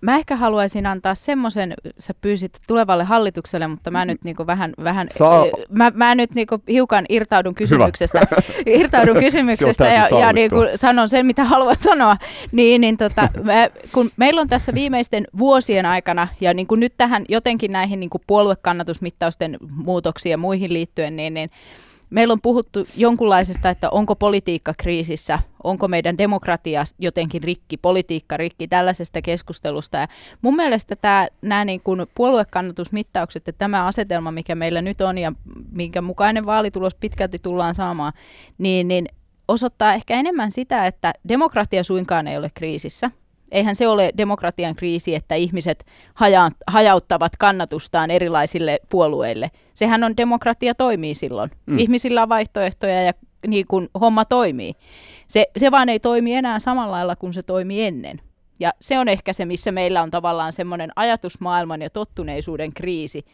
Speaker 3: mä ehkä haluaisin antaa semmoisen, sä pyysit tulevalle hallitukselle, mutta mä nyt niinku vähän, vähän
Speaker 1: Saa-
Speaker 3: mä, mä nyt niinku hiukan irtaudun kysymyksestä, irtaudun
Speaker 1: Se
Speaker 3: kysymyksestä ja, ja niinku sanon sen, mitä haluan sanoa. Niin, niin tota, mä, kun meillä on tässä viimeisten vuosien aikana, ja niinku nyt tähän jotenkin näihin niinku puoluekannatusmittausten muutoksiin ja muihin liittyen, niin, niin Meillä on puhuttu jonkunlaisesta, että onko politiikka kriisissä, onko meidän demokratia jotenkin rikki, politiikka rikki, tällaisesta keskustelusta. Ja mun mielestä tämä, nämä niin kuin puoluekannatusmittaukset ja tämä asetelma, mikä meillä nyt on ja minkä mukainen vaalitulos pitkälti tullaan saamaan, niin, niin osoittaa ehkä enemmän sitä, että demokratia suinkaan ei ole kriisissä. Eihän se ole demokratian kriisi, että ihmiset haja, hajauttavat kannatustaan erilaisille puolueille. Sehän on demokratia toimii silloin.
Speaker 1: Mm.
Speaker 3: Ihmisillä on vaihtoehtoja ja niin kuin homma toimii. Se, se vaan ei toimi enää samalla lailla kuin se toimi ennen. Ja se on ehkä se, missä meillä on tavallaan semmoinen ajatusmaailman ja tottuneisuuden kriisi.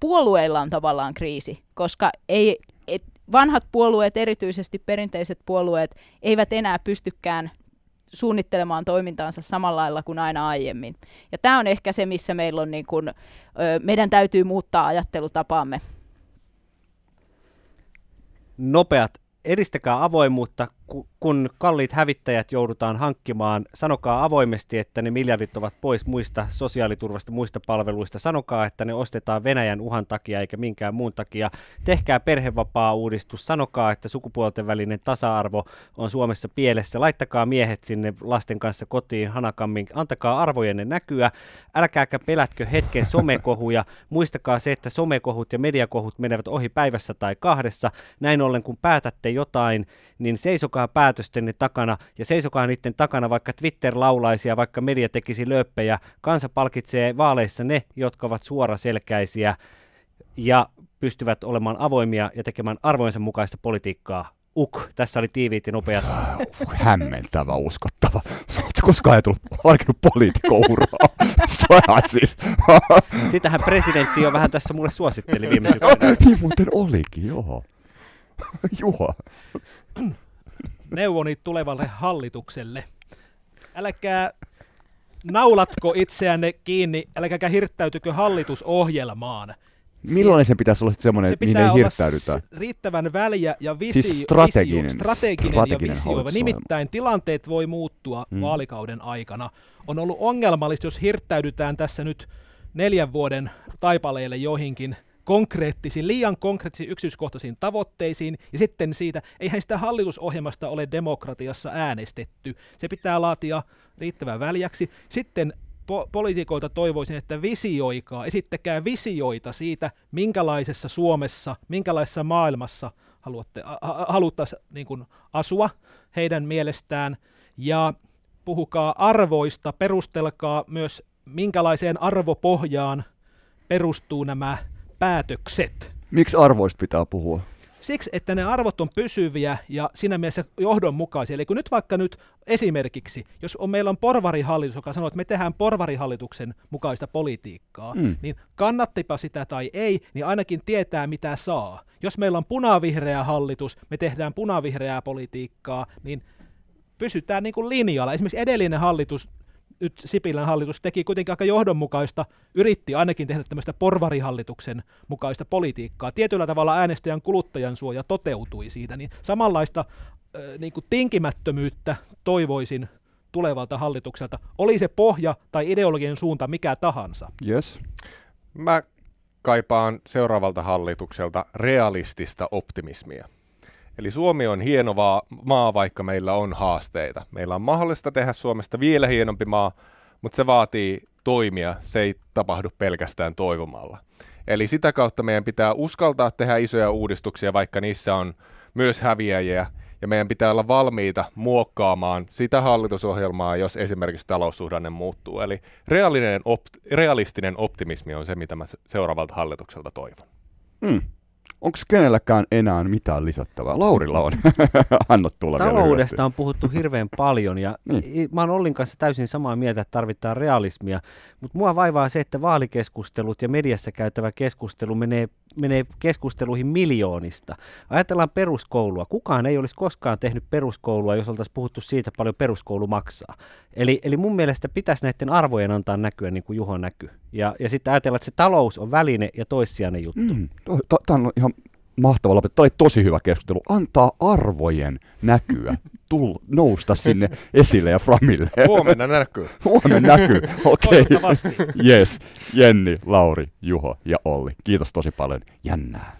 Speaker 3: Puolueilla on tavallaan kriisi, koska ei, et, vanhat puolueet, erityisesti perinteiset puolueet, eivät enää pystykään suunnittelemaan toimintaansa samalla lailla kuin aina aiemmin. Ja tämä on ehkä se, missä meillä on niin kun, ö, meidän täytyy muuttaa ajattelutapaamme.
Speaker 2: Nopeat, edistäkää avoimuutta, kun kalliit hävittäjät joudutaan hankkimaan. Sanokaa avoimesti, että ne miljardit ovat pois muista sosiaaliturvasta, muista palveluista. Sanokaa, että ne ostetaan Venäjän uhan takia eikä minkään muun takia. Tehkää perhevapaa-uudistus. Sanokaa, että sukupuolten välinen tasa-arvo on Suomessa pielessä. Laittakaa miehet sinne lasten kanssa kotiin hanakammin. Antakaa arvojenne näkyä. Älkääkä pelätkö hetken somekohuja. Muistakaa se, että somekohut ja mediakohut menevät ohi päivässä tai kahdessa. Näin ollen, kun päätätte jotain, niin seisokaa päätöstenne takana ja seisokaa niiden takana, vaikka Twitter laulaisi ja vaikka media tekisi lööppejä. Kansa palkitsee vaaleissa ne, jotka ovat suoraselkäisiä ja pystyvät olemaan avoimia ja tekemään arvojensa mukaista politiikkaa. Uk, tässä oli tiiviit ja nopeat.
Speaker 1: Hämmentävä, uskottava. Oletko koskaan ajatellut, harkinnut poliitikouraa? Se on ihan siis.
Speaker 2: Sitähän presidentti jo vähän tässä mulle suositteli viime
Speaker 1: niin muuten olikin, joo. Juha.
Speaker 4: neuvoni tulevalle hallitukselle. Älkää naulatko itseänne kiinni, älkääkä hirttäytykö hallitusohjelmaan.
Speaker 1: Millainen sen pitäisi olla sitten semmoinen,
Speaker 4: Se
Speaker 1: mihin ei
Speaker 4: pitää olla
Speaker 1: hirttäydytä?
Speaker 4: riittävän väliä ja visio,
Speaker 1: Siis strateginen-
Speaker 4: visio, strateginen,
Speaker 1: strateginen
Speaker 4: ja visioiva.
Speaker 1: hallitusohjelma.
Speaker 4: Nimittäin tilanteet voi muuttua
Speaker 1: mm.
Speaker 4: vaalikauden aikana. On ollut ongelmallista, jos hirttäydytään tässä nyt neljän vuoden taipaleille joihinkin konkreettisiin, liian konkreettisiin yksityiskohtaisiin tavoitteisiin, ja sitten siitä, eihän sitä hallitusohjelmasta ole demokratiassa äänestetty. Se pitää laatia riittävän väljäksi. Sitten po- poliitikoilta toivoisin, että visioikaa, esittäkää visioita siitä, minkälaisessa Suomessa, minkälaisessa maailmassa haluatte, a- haluttaisiin niin kuin asua heidän mielestään, ja puhukaa arvoista, perustelkaa myös, minkälaiseen arvopohjaan perustuu nämä päätökset.
Speaker 1: Miksi arvoista pitää puhua?
Speaker 4: Siksi, että ne arvot on pysyviä ja siinä mielessä johdonmukaisia. Eli kun nyt vaikka nyt esimerkiksi, jos on, meillä on porvarihallitus, joka sanoo, että me tehdään porvarihallituksen mukaista politiikkaa,
Speaker 1: Mm.
Speaker 4: niin kannattipa sitä tai ei, niin ainakin tietää mitä saa. Jos meillä on punavihreä hallitus, me tehdään punavihreää politiikkaa, niin pysytään niin kuin linjalla. Esimerkiksi edellinen hallitus, nyt Sipilän hallitus, teki kuitenkin aika johdonmukaista, yritti ainakin tehdä tämmöistä porvarihallituksen mukaista politiikkaa. Tietyllä tavalla äänestäjän kuluttajan suoja toteutui siitä, niin samanlaista äh, niin kuin tinkimättömyyttä toivoisin tulevalta hallitukselta. Oli se pohja tai ideologinen suunta mikä tahansa.
Speaker 1: Yes.
Speaker 5: Mä kaipaan seuraavalta hallitukselta realistista optimismia. Eli Suomi on hieno maa, vaikka meillä on haasteita. Meillä on mahdollista tehdä Suomesta vielä hienompi maa, mutta se vaatii toimia. Se ei tapahdu pelkästään toivomalla. Eli sitä kautta meidän pitää uskaltaa tehdä isoja uudistuksia, vaikka niissä on myös häviäjiä. Ja meidän pitää olla valmiita muokkaamaan sitä hallitusohjelmaa, jos esimerkiksi taloussuhdanne muuttuu. Eli realistinen, opt- realistinen optimismi on se, mitä mä se- seuraavalta hallitukselta toivon.
Speaker 1: Mm. Onko kenelläkään enää mitään lisättävää? Laurilla on. Anna tulla vielä
Speaker 2: Taloudesta
Speaker 1: lyhyesti.
Speaker 2: on puhuttu hirveän paljon ja
Speaker 1: Niin.
Speaker 2: mä oon Ollin kanssa täysin samaa mieltä, että tarvitaan realismia, mutta mua vaivaa se, että vaalikeskustelut ja mediassa käytävä keskustelu menee, menee keskusteluihin miljoonista. Ajatellaan peruskoulua. Kukaan ei olisi koskaan tehnyt peruskoulua, jos oltaisiin puhuttu siitä paljon peruskoulu maksaa. Eli, eli mun mielestä pitäisi näiden arvojen antaa näkyä niin kuin Juho näkyy. Ja, ja sitten ajatella, että se talous on väline ja toissijainen juttu.
Speaker 1: Mm, Tämä on ihan mahtava lopetus. Tämä oli tosi hyvä keskustelu. Antaa arvojen näkyä, tulla, nousta sinne esille ja framille.
Speaker 5: Huomenna näkyy.
Speaker 1: Huomenna näkyy. Okei.
Speaker 4: Toivottavasti.
Speaker 1: Yes. Jenni, Lauri, Juho ja Olli. Kiitos tosi paljon. Jännää.